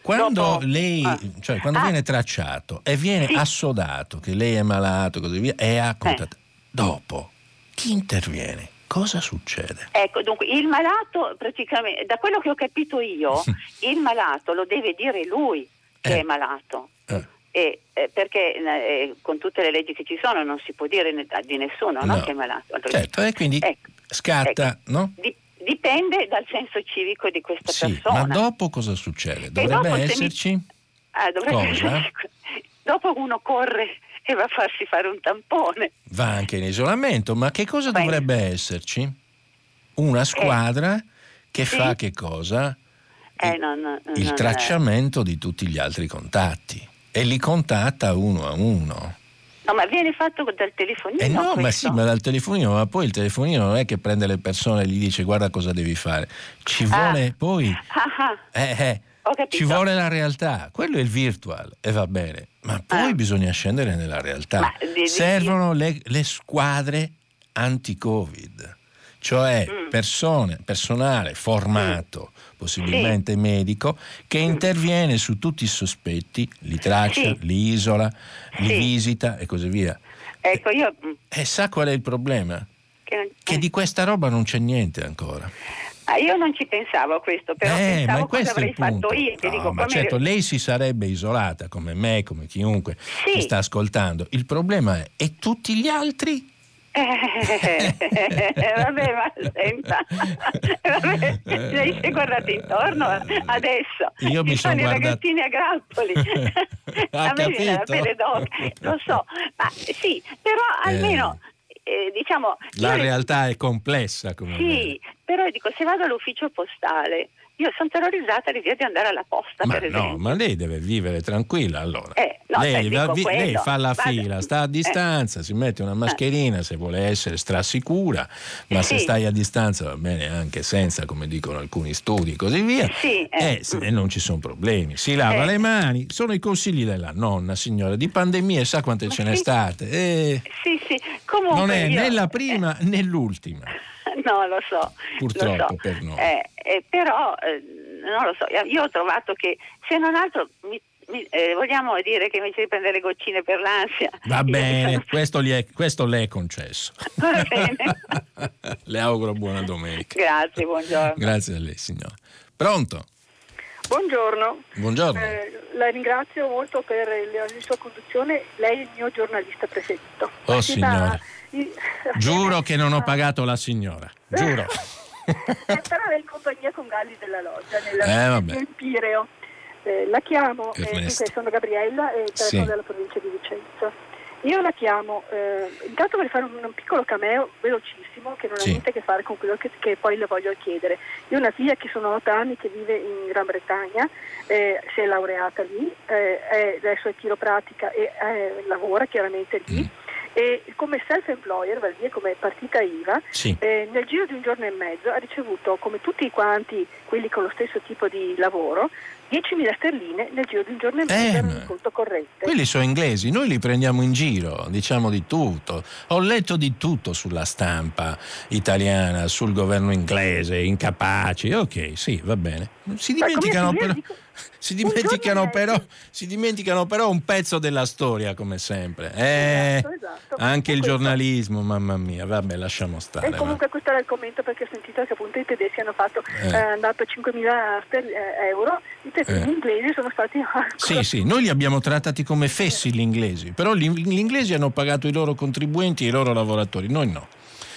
Quando Dopo, lei, ah. cioè quando ah. viene tracciato e viene sì. assodato che lei è malato così via, e ha contattato, eh. dopo chi interviene? Cosa succede? Ecco, dunque il malato praticamente, da quello che ho capito io, <laughs> il malato lo deve dire lui che eh. è malato. Eh e, eh, perché eh, con tutte le leggi che ci sono non si può dire di nessuno no. No, che è malato. Allora, certo, e quindi ecco, scatta, ecco, no? Di, dipende dal senso civico di questa sì, persona. Ma dopo cosa succede? Dovrebbe esserci... Mi... Ah, dovrebbe cosa? <laughs> dopo uno corre e va a farsi fare un tampone. Va anche in isolamento, ma che cosa Beh. dovrebbe esserci? Una eh. squadra eh. che sì. fa che cosa? Eh, non, non, il tracciamento di tutti gli altri contatti e li contatta uno a uno. No, ma viene fatto dal telefonino. Eh no, questo. ma sì, ma dal telefonino, ma poi il telefonino non è che prende le persone e gli dice guarda cosa devi fare. Ci ah. vuole ah. poi. Ah, eh, eh, ci vuole la realtà, quello è il virtual e va bene, ma poi ah. bisogna scendere nella realtà. Di, Servono le, le, squadre anti-Covid, cioè mm. persone, personale formato. Mm possibilmente sì. medico, che interviene su tutti i sospetti, li traccia, sì. li isola, li sì. visita e così via. Ecco, io... E sa qual è il problema? Che, che di questa roba non c'è niente ancora. Ah, io non ci pensavo a questo, però eh, pensavo cosa avrei fatto io. No, dico, ma certo, lei si sarebbe isolata come me, come chiunque sì. che sta ascoltando. Il problema è, e tutti gli altri? Eh, <laughs> vabbè, ma senta, vabbè, lei si è guardato intorno adesso. Io mi sono, guardato... i ragazzini a grappoli. <laughs> <laughs> a me viene la pelle d'oca, lo so, ma sì, però almeno... Eh. Eh, diciamo, la realtà è complessa come sì, però dico se vado all'ufficio postale io sono terrorizzata l'idea di andare alla posta, ma per esempio. No, ma lei deve vivere tranquilla allora. Eh, no, lei, va, vi, lei, fa la Vada. fila, sta a eh. distanza, eh. si mette una mascherina se vuole essere strasicura, ma sì. se stai a distanza va bene anche senza, come dicono alcuni studi e così via. Sì, eh. e non ci sono problemi. Si lava eh. le mani, sono i consigli della nonna, signora, di pandemie, sa quante ma ce sì. n'è state. sì, sì, comunque. Non è io... né la prima né l'ultima. <laughs> no, lo so. Purtroppo lo so. per noi. Eh, eh, però, eh, non lo so, io ho trovato che se non altro mi, mi, eh, vogliamo dire che invece di prendere le goccine per l'ansia. Va bene, sono... questo, è, questo, le è concesso. Va bene. <laughs> le auguro buona domenica. Grazie, buongiorno. Grazie a lei, signora. Pronto? Buongiorno. Buongiorno. Eh, la ringrazio molto per la sua conduzione. Lei è il mio giornalista preferito. Oh, signora. Giuro che non ho <laughs> pagato la signora, giuro. <laughs> eh, però è in compagnia con Galli della Loggia, nella eh, Pireo. Eh, la chiamo, eh, sono Gabriella e telefono sì. della provincia di Vicenza. Io la chiamo, eh, intanto vorrei fare un, un, piccolo cameo velocissimo che non sì. ha niente a che fare con quello che, che, poi le voglio chiedere. Io ho una figlia che sono otto anni che vive in Gran Bretagna, eh, si è laureata lì, eh, è, adesso è chiropratica e eh, lavora chiaramente lì. Mm e come self-employer, vale dire come partita IVA, sì. eh, nel giro di un giorno e mezzo ha ricevuto, come tutti quanti quelli con lo stesso tipo di lavoro, 10.000 sterline nel giro di un giorno e mezzo eh, in conto corrente. Quelli sono inglesi, noi li prendiamo in giro, diciamo di tutto. Ho letto di tutto sulla stampa italiana, sul governo inglese, incapaci. Ok, sì, va bene. Si dimenticano però... Dico si dimenticano, però, si dimenticano, però, un pezzo della storia, come sempre. Eh, esatto, esatto. Anche il giornalismo, mamma mia, vabbè, lasciamo stare. E comunque va. questo era il commento perché ho sentito che appunto i tedeschi hanno fatto eh. eh hanno dato 5.000 ster- eh, euro, i tedeschi eh. inglesi sono stati... <laughs> Sì, sì, noi li abbiamo trattati come fessi gli inglesi, però gli, gli inglesi hanno pagato i loro contribuenti e i loro lavoratori, noi no.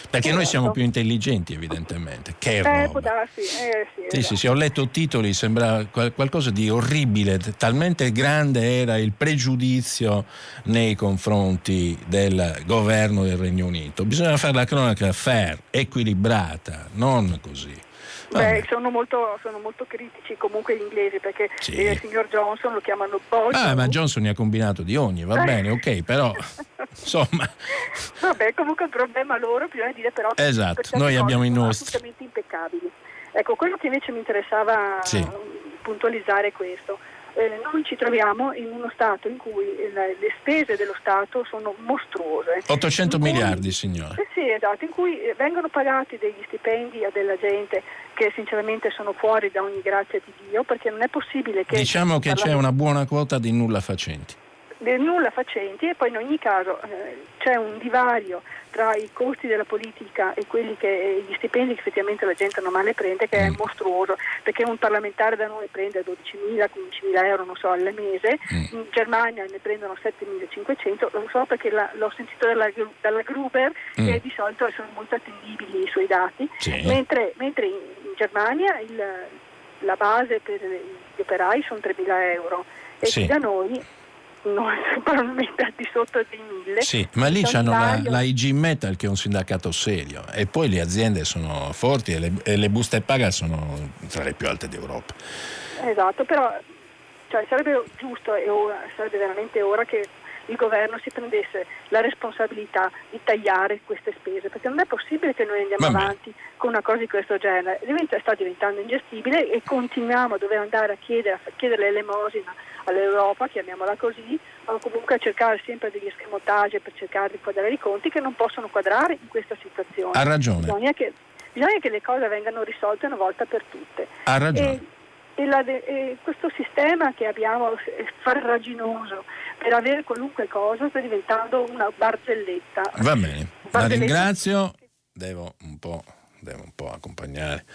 Perché noi siamo più intelligenti, evidentemente. Che eh, può darsi. Eh, sì, sì, sì, sì, ho letto titoli, sembra qualcosa di orribile, talmente grande era il pregiudizio nei confronti del governo del Regno Unito. Bisogna fare la cronaca fair, equilibrata, non così. Beh, sono molto, sono molto, critici comunque gli inglesi perché sì. il signor Johnson lo chiamano Boy. Ah, ma Johnson ne ha combinato di ogni, va bene, ok, però <laughs> insomma. Vabbè, comunque un problema loro, bisogna dire però esatto, noi abbiamo i nostri. assolutamente impeccabili. Ecco, quello che invece mi interessava sì. puntualizzare è questo eh, noi ci troviamo in uno Stato in cui le, le spese dello Stato sono mostruose. 800 cui, miliardi, signore. Eh sì, esatto, in cui eh, vengono pagati degli stipendi a della gente che sinceramente sono fuori da ogni grazia di Dio, perché non è possibile che... Diciamo che c'è una buona quota di nulla facenti del nulla facenti e poi in ogni caso eh, c'è un divario tra i costi della politica e quelli che, gli stipendi che effettivamente la gente normale prende che è mm. mostruoso perché un parlamentare da noi prende 12.000, 15.000 euro non so, al mese, mm. in Germania ne prendono 7.500, lo so perché la, l'ho sentito dalla, dalla Gruber mm. che di solito sono molto attendibili i suoi dati, sì. mentre, mentre, in Germania il, la base per gli operai sono 3.000 euro e sì. da noi no, probabilmente al di sotto dei mille. Sì, ma lì hanno la, la, IG Metal che è un sindacato serio e poi le aziende sono forti e le, e le buste paga sono tra le più alte d'Europa. Esatto, però cioè, sarebbe giusto e ora, sarebbe veramente ora che il governo si prendesse la responsabilità di tagliare queste spese, perché non è possibile che noi andiamo Vabbè. avanti con una cosa di questo genere. Diventa, sta diventando ingestibile e continuiamo a dover andare a chiedere, a chiedere l'elemosina all'Europa, chiamiamola così, o comunque a cercare sempre degli schemotaggi per cercare di quadrare i conti che non possono quadrare in questa situazione. Ha ragione. Bisogna che, bisogna che le cose vengano risolte una volta per tutte. Ha ragione. E, e, la, e questo sistema che abbiamo è farraginoso per avere qualunque cosa sta diventando una barzelletta. Va bene, barzelletta. la ringrazio, devo un po', devo un po accompagnare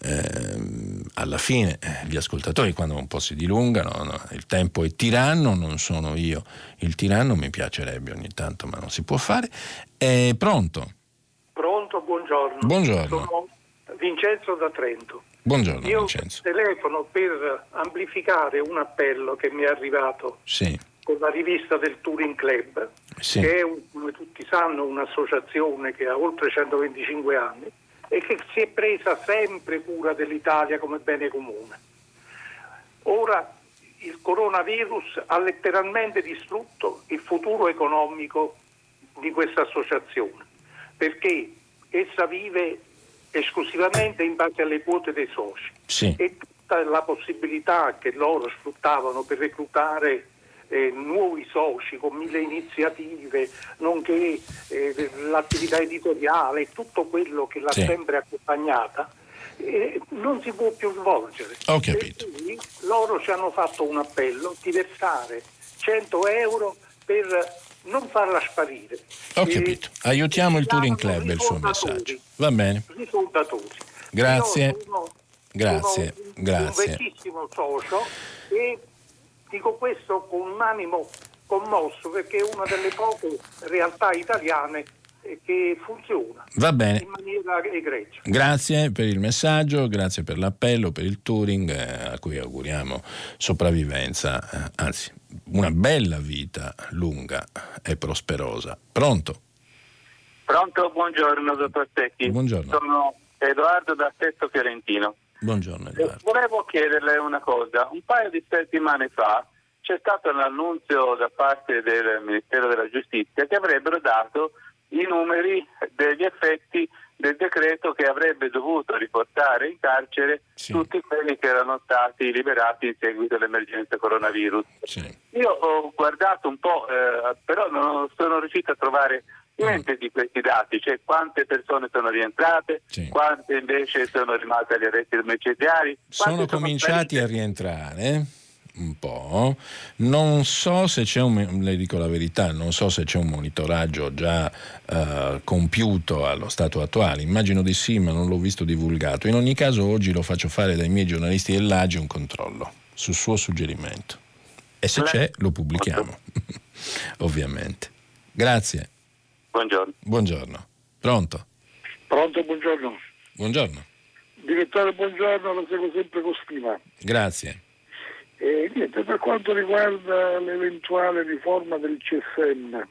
eh, alla fine eh, gli ascoltatori quando un po' si dilungano, no? il tempo è tiranno, non sono io il tiranno, mi piacerebbe ogni tanto ma non si può fare. È pronto? Pronto, buongiorno. Buongiorno. Sono Vincenzo da Trento. Buongiorno io Vincenzo. telefono per amplificare un appello che mi è arrivato sì. Con la rivista del Touring Club, sì. che è, come tutti sanno, un'associazione che ha oltre 125 anni e che si è presa sempre cura dell'Italia come bene comune. Ora il coronavirus ha letteralmente distrutto il futuro economico di questa associazione, perché essa vive esclusivamente in base alle quote dei soci sì. e tutta la possibilità che loro sfruttavano per reclutare eh, nuovi soci con mille iniziative, nonché eh, l'attività editoriale, tutto quello che l'ha sì. sempre accompagnata, eh, non si può più svolgere. Ho capito. Quindi loro ci hanno fatto un appello di versare 100 euro per non farla sparire. Ho capito. Aiutiamo il Touring Club, il suo messaggio. Va bene. Grazie. Sono, grazie. Sono grazie. un vecchissimo socio e Dico questo con un animo commosso perché è una delle poche realtà italiane che funziona Va bene. in maniera egregia. Grazie per il messaggio, grazie per l'appello, per il touring eh, a cui auguriamo sopravvivenza, eh, anzi una bella vita lunga e prosperosa. Pronto? Pronto, buongiorno dottor Tecchi. Buongiorno. Sono Edoardo da Sesto Fiorentino. Buongiorno Edoardo. Volevo chiederle una cosa. Un paio di settimane fa c'è stato un annunzio da parte del Ministero della Giustizia che avrebbero dato i numeri degli effetti del decreto che avrebbe dovuto riportare in carcere sì. tutti quelli che erano stati liberati in seguito all'emergenza coronavirus. Sì. Io ho guardato un po', eh, però non sono riuscito a trovare niente mm. di questi dati, cioè quante persone sono rientrate, sì. quante invece sono rimaste agli arresti domiciliari. Sono cominciati sono a rientrare un po'. Non so se c'è un, le dico la verità, non so se c'è un monitoraggio già uh, compiuto allo stato attuale, immagino di sì, ma non l'ho visto divulgato. In ogni caso oggi lo faccio fare dai miei giornalisti dell'Agi un controllo sul suo suggerimento. E se c'è lo pubblichiamo, <laughs> ovviamente. Grazie. Buongiorno. Buongiorno. Pronto? Pronto, buongiorno. Buongiorno. Direttore, buongiorno, la seguo sempre con stima. Grazie. Niente, per quanto riguarda l'eventuale riforma del CSM,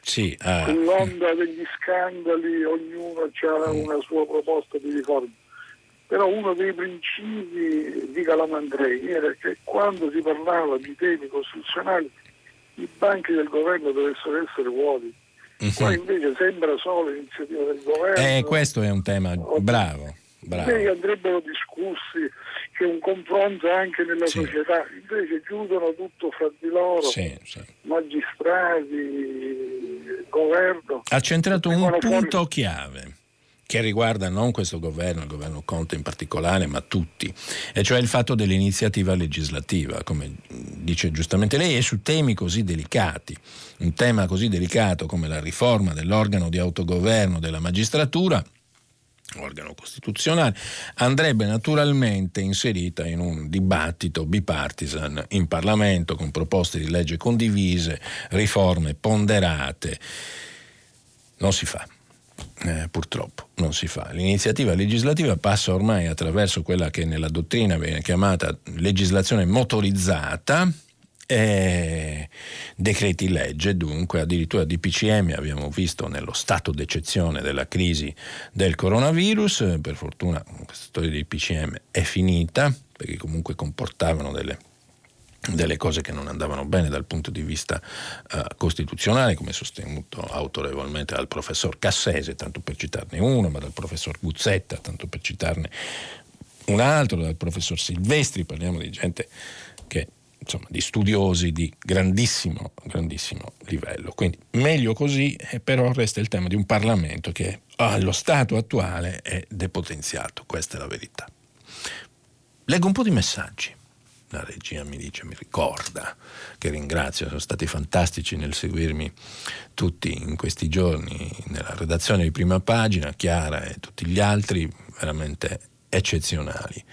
sì, ah. con l'onda degli scandali ognuno ha mm. una sua proposta di riforma. Però uno dei principi di Calamandrei era che quando si parlava di temi costituzionali i banchi del governo dovessero essere vuoti. Mm-hmm. Qua invece sembra solo l'iniziativa del governo. Eh, questo è un tema bravo. bravo. andrebbero discussi c'è un confronto anche nella sì. società, invece chiudono tutto fra di loro, sì, sì. magistrati, governo. Ha centrato un punto fuori... chiave che riguarda non questo governo, il governo Conte in particolare, ma tutti, e cioè il fatto dell'iniziativa legislativa, come dice giustamente lei, e su temi così delicati. Un tema così delicato come la riforma dell'organo di autogoverno della magistratura organo costituzionale, andrebbe naturalmente inserita in un dibattito bipartisan in Parlamento con proposte di legge condivise, riforme ponderate. Non si fa. Eh, purtroppo non si fa. L'iniziativa legislativa passa ormai attraverso quella che nella dottrina viene chiamata legislazione motorizzata, eh, decreti legge, dunque addirittura DPCM abbiamo visto nello stato d'eccezione della crisi del coronavirus, per fortuna questa storia di DPCM è finita perché comunque comportavano delle delle cose che non andavano bene dal punto di vista uh, costituzionale, come sostenuto autorevolmente dal professor Cassese, tanto per citarne uno, ma dal professor Guzzetta, tanto per citarne un altro, dal professor Silvestri, parliamo di gente insomma, di studiosi di grandissimo, grandissimo livello. Quindi meglio così, eh, però resta il tema di un Parlamento che allo stato attuale è depotenziato, questa è la verità. Leggo un po' di messaggi. La regia mi dice, mi ricorda, che ringrazio, sono stati fantastici nel seguirmi tutti in questi giorni nella redazione di prima pagina, Chiara e tutti gli altri, veramente eccezionali.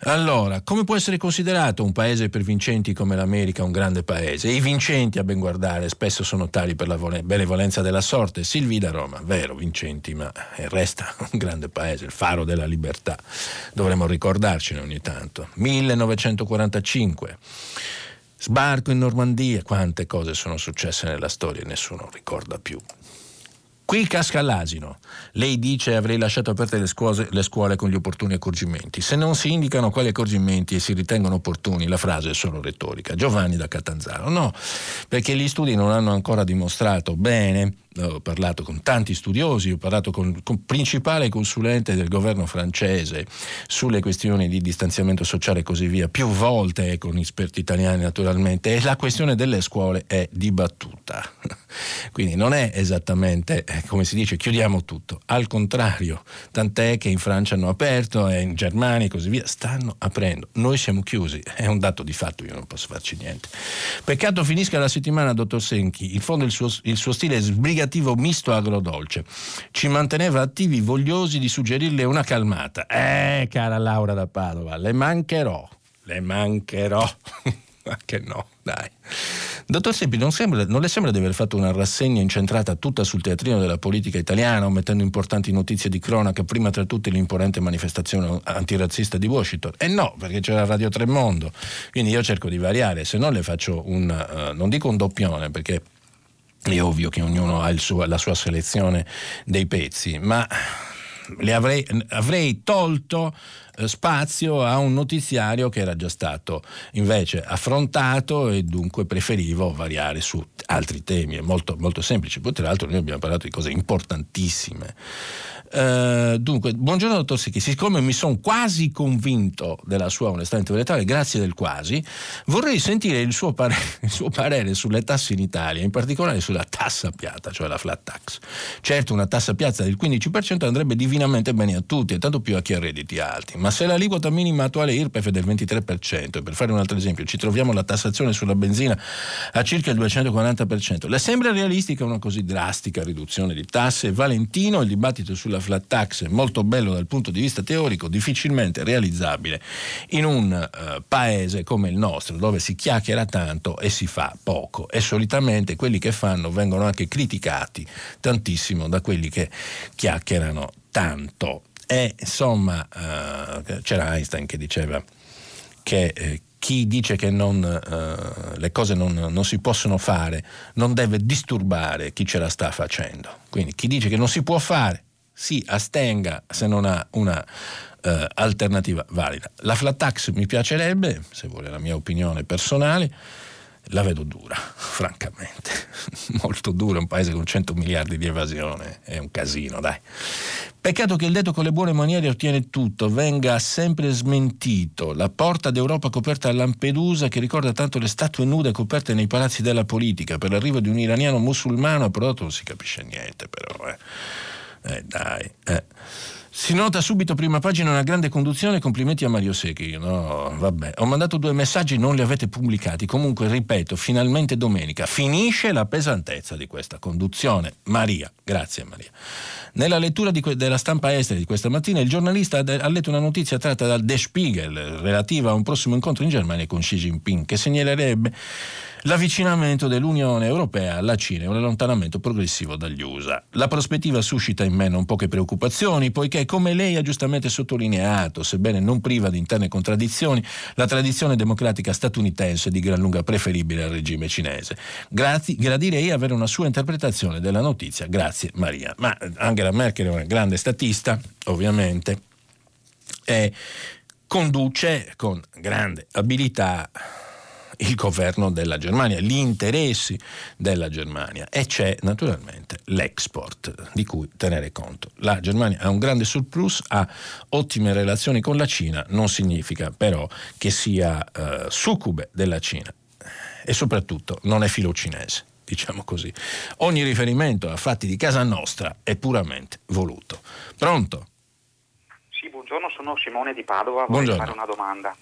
Allora, come può essere considerato un paese per vincenti come l'America un grande paese? I vincenti, a ben guardare, spesso sono tali per la benevolenza della sorte. Silvi da Roma, vero, vincenti, ma resta un grande paese, il faro della libertà. Dovremmo ricordarcene ogni tanto. 1945. Sbarco in Normandia, quante cose sono successe nella storia e nessuno ricorda più. Qui casca l'asino. Lei dice avrei lasciato aperte le scuole, le scuole, con gli opportuni accorgimenti. Se non si indicano quali accorgimenti e si ritengono opportuni, la frase è solo retorica. Giovanni da Catanzaro. No, perché gli studi non hanno ancora dimostrato bene ho parlato con tanti studiosi, ho parlato con il principale consulente del governo francese sulle questioni di distanziamento sociale e così via, più volte e con esperti italiani naturalmente, e la questione delle scuole è dibattuta. <laughs> Quindi non è esattamente, eh, come si dice, chiudiamo tutto, al contrario, tant'è che in Francia hanno aperto e in Germania e così via, stanno aprendo. Noi siamo chiusi, è un dato di fatto, io non posso farci niente. Peccato finisca la settimana, dottor Senchi, in fondo il suo, il suo stile è sbrigato negativo misto agrodolce. Ci manteneva attivi vogliosi di suggerirle una calmata. Eh, cara Laura da Padova, le mancherò, le mancherò. <laughs> Ma che no, dai. Dottor Seppi, non, sembra, non, le sembra di aver fatto una rassegna incentrata tutta sul teatrino della politica italiana, omettendo importanti notizie di cronaca, prima tra tutte l'imponente manifestazione antirazzista di Washington? E eh no, perché c'era Radio Tremondo. Quindi io cerco di variare, se no le faccio un, uh, non dico un doppione, perché è ovvio che ognuno ha suo, la sua selezione dei pezzi, ma avrei, avrei, tolto eh, spazio a un notiziario che era già stato invece affrontato e dunque preferivo variare su altri temi, è molto, molto semplice. Poi tra l'altro noi abbiamo parlato di cose importantissime eh, dunque, buongiorno dottor Secchi, siccome mi sono quasi convinto della sua onestà intellettuale, grazie del quasi, vorrei sentire il suo, parere, <laughs> il suo, parere, sulle tasse in Italia, in particolare sulla tassa piatta, cioè la flat tax. Certo, una tassa piatta del 15% andrebbe divinamente bene a tutti e tanto più a chi ha redditi alti, ma se l'aliquota minima attuale IRPEF è del 23%, e per fare un altro esempio, ci troviamo la tassazione sulla benzina a circa il 240%, le sembra realistica una così drastica riduzione di tasse? Valentino, il dibattito sulla sulla flat tax molto bello dal punto di vista teorico, difficilmente realizzabile in un uh, paese come il nostro, dove si chiacchiera tanto e si fa poco. E solitamente quelli che fanno vengono anche criticati tantissimo da quelli che chiacchierano tanto. E insomma, uh, c'era Einstein che diceva che eh, chi dice che non, uh, le cose non, non, si possono fare non deve disturbare chi ce la sta facendo. Quindi chi dice che non si può fare si astenga se non ha una eh, alternativa valida. La flat tax mi piacerebbe, se vuole la mia opinione personale, la vedo dura, <laughs> francamente, <laughs> molto dura, un paese con 100 miliardi di evasione, è un casino, dai. Peccato che il detto con le buone maniere ottiene tutto, venga sempre smentito. La porta d'Europa coperta a Lampedusa che ricorda tanto le statue nude coperte nei palazzi della politica per l'arrivo di un iraniano musulmano approdato non si capisce niente però, eh. Eh dai, eh. Si nota subito prima pagina una grande conduzione, complimenti a Mario Secchi. No, vabbè. Ho mandato due messaggi, non li avete pubblicati. Comunque, ripeto, finalmente domenica finisce la pesantezza di questa conduzione. Maria, grazie Maria. Nella lettura que- della stampa estera di questa mattina, il giornalista ha letto una notizia tratta dal Der Spiegel relativa a un prossimo incontro in Germania con Xi Jinping, che segnalerebbe l'avvicinamento dell'Unione Europea alla Cina e un allontanamento progressivo dagli USA. La prospettiva suscita in me non poche preoccupazioni, poiché, come lei ha giustamente sottolineato, sebbene non priva di interne contraddizioni, la tradizione democratica statunitense è di gran lunga preferibile al regime cinese. Grazie, gradirei avere una sua interpretazione della notizia. Grazie Maria. Ma Angela Merkel è una grande statista, ovviamente, e conduce con grande abilità il governo della Germania, gli interessi della Germania e c'è naturalmente l'export di cui tenere conto. La Germania ha un grande surplus, ha ottime relazioni con la Cina, non significa però che sia eh, succube della Cina e soprattutto non è filo cinese diciamo così. Ogni riferimento a fatti di casa nostra è puramente voluto. Pronto? Sì, buongiorno, sono Simone di Padova, vorrei fare una domanda.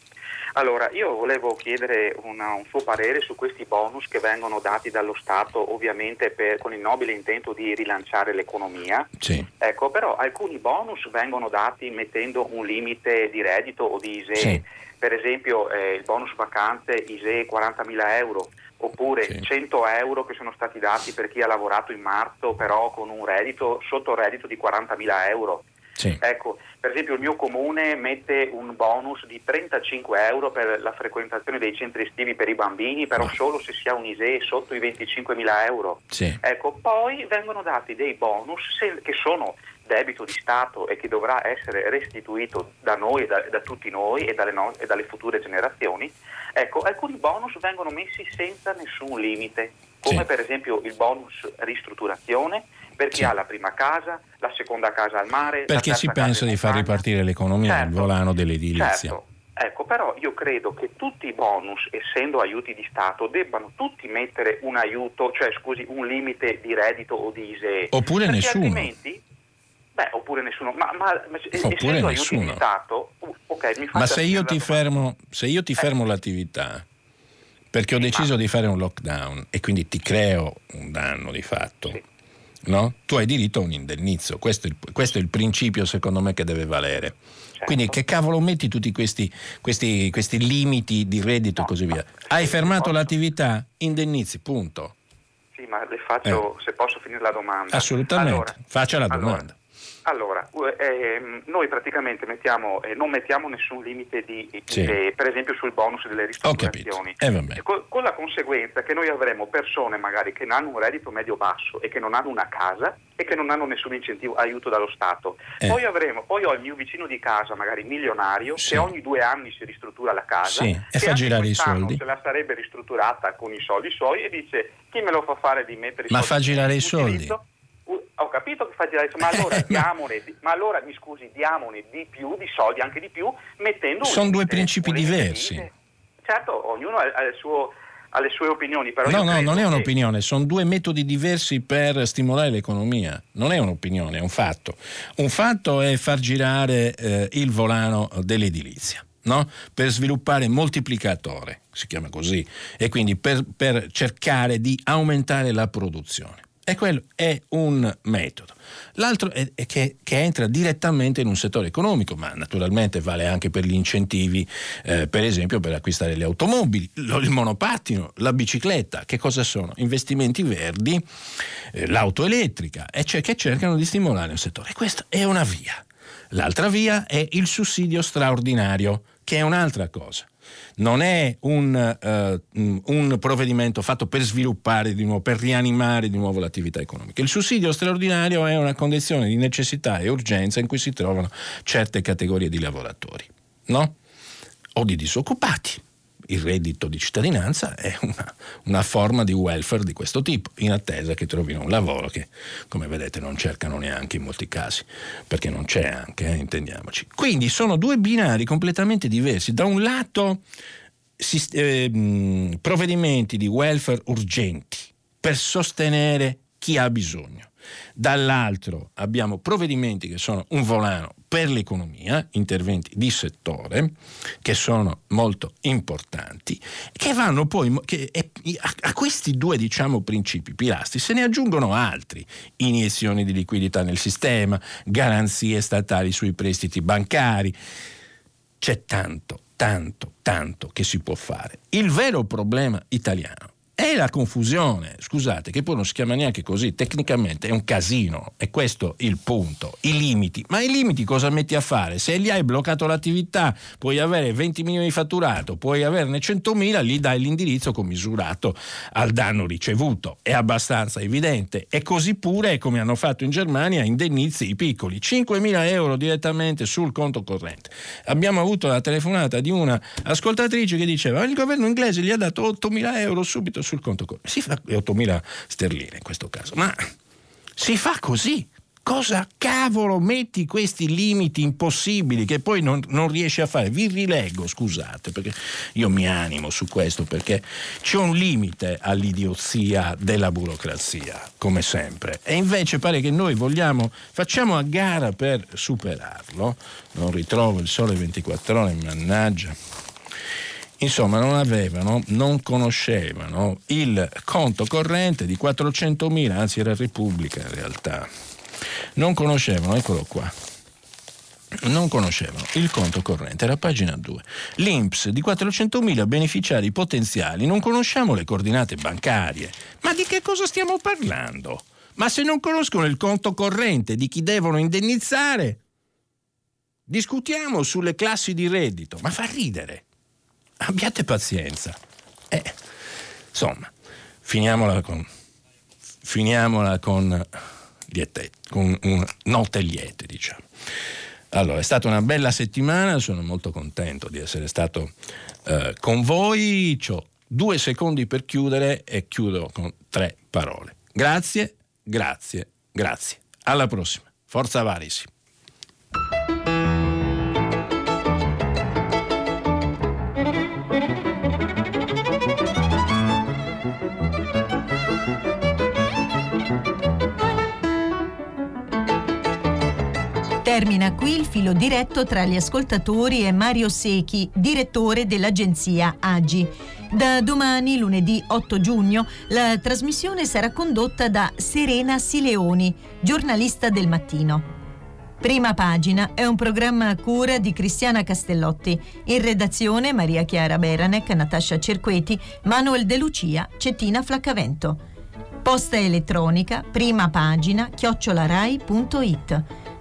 Allora, io volevo chiedere una, un suo parere su questi bonus che vengono dati dallo Stato, ovviamente per, con il nobile intento di rilanciare l'economia. Sì. Ecco, però alcuni bonus vengono dati mettendo un limite di reddito o di ISE. Sì. Per esempio eh, il bonus vacanze ISE 40.000 euro oppure sì. 100 euro che sono stati dati per chi ha lavorato in marzo però con un reddito sotto il reddito di 40.000 euro. Sì. Ecco, per esempio il mio comune mette un bonus di 35 euro per la frequentazione dei centri estivi per i bambini, però solo se si ha un ISE sotto i 25 mila euro. Sì. Ecco, poi vengono dati dei bonus se, che sono debito di Stato e che dovrà essere restituito da noi, da, da tutti noi e dalle, no, e dalle, future generazioni, ecco, alcuni bonus vengono messi senza nessun limite, come sì. per esempio il bonus ristrutturazione per chi sì. ha la prima casa, la seconda casa al mare. Perché si pensa di far ripartire l'economia certo, il volano dell'edilizia. Certo. Ecco, però io credo che tutti i bonus, essendo aiuti di Stato, debbano tutti mettere un aiuto, cioè scusi, un limite di reddito o di ISEE. Oppure nessuno. Altrimenti, beh, oppure nessuno. Ma, ma, ma oppure nessuno. Stato, uh, okay, ma se io, fermo, se io, ti eh. fermo, l'attività perché ho deciso di fare un lockdown e quindi ti creo un danno di fatto. Sì no? tu hai diritto a un indennizzo. Questo è, il, questo è il principio secondo me che deve valere. Certo. Quindi che cavolo metti tutti questi, questi, questi limiti di reddito no, e così via? Hai fermato l'attività? Indennizi, punto. Sì, ma le faccio, eh. se posso finire la domanda. Assolutamente, allora, faccia la domanda. Allora, eh, noi praticamente mettiamo, eh, non mettiamo nessun limite di, sì. eh, per esempio sul bonus delle ristrutturazioni, eh, con, con, la conseguenza che noi avremo persone magari che non hanno un reddito medio basso e che non hanno una casa e che non hanno nessun incentivo, aiuto dallo Stato. Eh. Poi, avremo, poi ho il mio vicino di casa, magari milionario, sì. che ogni due anni si ristruttura la casa sì. e fa girare i soldi. Se la sarebbe ristrutturata con i soldi suoi e dice chi me lo fa fare di mettere i Ma soldi? Ma fa girare i soldi. Utilizzo? Ho capito che fa girare, ma allora, <laughs> diamone, ma allora mi scusi, diamone di più, di soldi anche di più, mettendo... Sono due principi diversi. Certo, ognuno ha il suo alle sue opinioni. Però no, no, non è un'opinione, sono due metodi diversi per stimolare l'economia. Non è un'opinione, è un fatto. Un fatto è far girare eh, il volano dell'edilizia. No? per sviluppare moltiplicatore, si chiama così, e quindi per, per cercare di aumentare la produzione. E quello è un metodo. L'altro è, che, che, entra direttamente in un settore economico, ma naturalmente vale anche per gli incentivi, eh, per esempio per acquistare le automobili, il monopattino, la bicicletta. Che cosa sono? Investimenti verdi, eh, l'auto elettrica, e cioè che cercano di stimolare un settore. Questa è una via. L'altra via è il sussidio straordinario, che è un'altra cosa non è un, uh, un, provvedimento fatto per sviluppare di nuovo, per rianimare di nuovo l'attività economica. Il sussidio straordinario è una condizione di necessità e urgenza in cui si trovano certe categorie di lavoratori, no? O di disoccupati il reddito di cittadinanza è una, una, forma di welfare di questo tipo, in attesa che trovino un lavoro che, come vedete, non cercano neanche in molti casi, perché non c'è anche, eh, intendiamoci. Quindi sono due binari completamente diversi. Da un lato si, eh, provvedimenti di welfare urgenti per sostenere chi ha bisogno Dall'altro abbiamo provvedimenti che sono un volano per l'economia, interventi di settore che sono molto importanti, che vanno poi che, a, questi due diciamo, principi pilastri se ne aggiungono altri, iniezioni di liquidità nel sistema, garanzie statali sui prestiti bancari. C'è tanto, tanto, tanto che si può fare. Il vero problema italiano è la confusione, scusate, che poi non si chiama neanche così, tecnicamente è un casino, è questo il punto, i limiti. Ma i limiti cosa metti a fare? Se gli hai bloccato l'attività, puoi avere 20 milioni di fatturato, puoi averne 100.000, gli dai l'indirizzo commisurato al danno ricevuto. È abbastanza evidente. E così pure, come hanno fatto in Germania, indennizi i piccoli, 5.000 euro direttamente sul conto corrente. Abbiamo avuto la telefonata di una ascoltatrice che diceva il governo inglese gli ha dato 8.000 euro subito sul conto corrente. Si fa 8.000 sterline in questo caso, ma si fa così. Cosa cavolo metti questi limiti impossibili che poi non, non, riesci a fare? Vi rileggo, scusate, perché io mi animo su questo, perché c'è un limite all'idiozia della burocrazia, come sempre. E invece pare che noi vogliamo, facciamo a gara per superarlo. Non ritrovo il sole 24 ore, mannaggia. Insomma, non avevano, non conoscevano il conto corrente di 400.000, anzi era Repubblica in realtà. Non conoscevano, eccolo qua. Non conoscevano il conto corrente, era pagina 2. L'INPS di 400.000 beneficiari potenziali, non conosciamo le coordinate bancarie. Ma di che cosa stiamo parlando? Ma se non conoscono il conto corrente di chi devono indennizzare, discutiamo sulle classi di reddito, ma fa ridere abbiate pazienza. Eh, insomma, finiamola con, finiamola con, liete, con un, note liete, diciamo. Allora, è stata una bella settimana, sono molto contento di essere stato eh, con voi. Ho due secondi per chiudere e chiudo con tre parole. Grazie, grazie, grazie. Alla prossima. Forza Varisi. Termina qui il filo diretto tra gli ascoltatori e Mario Secchi, direttore dell'agenzia AGI. Da domani, lunedì 8 giugno, la trasmissione sarà condotta da Serena Sileoni, giornalista del mattino. Prima pagina è un programma a cura di Cristiana Castellotti. In redazione Maria Chiara Beranec, Natascia Cerqueti, Manuel De Lucia, Cettina Flaccavento. Posta elettronica, prima pagina, chiocciolarai.it.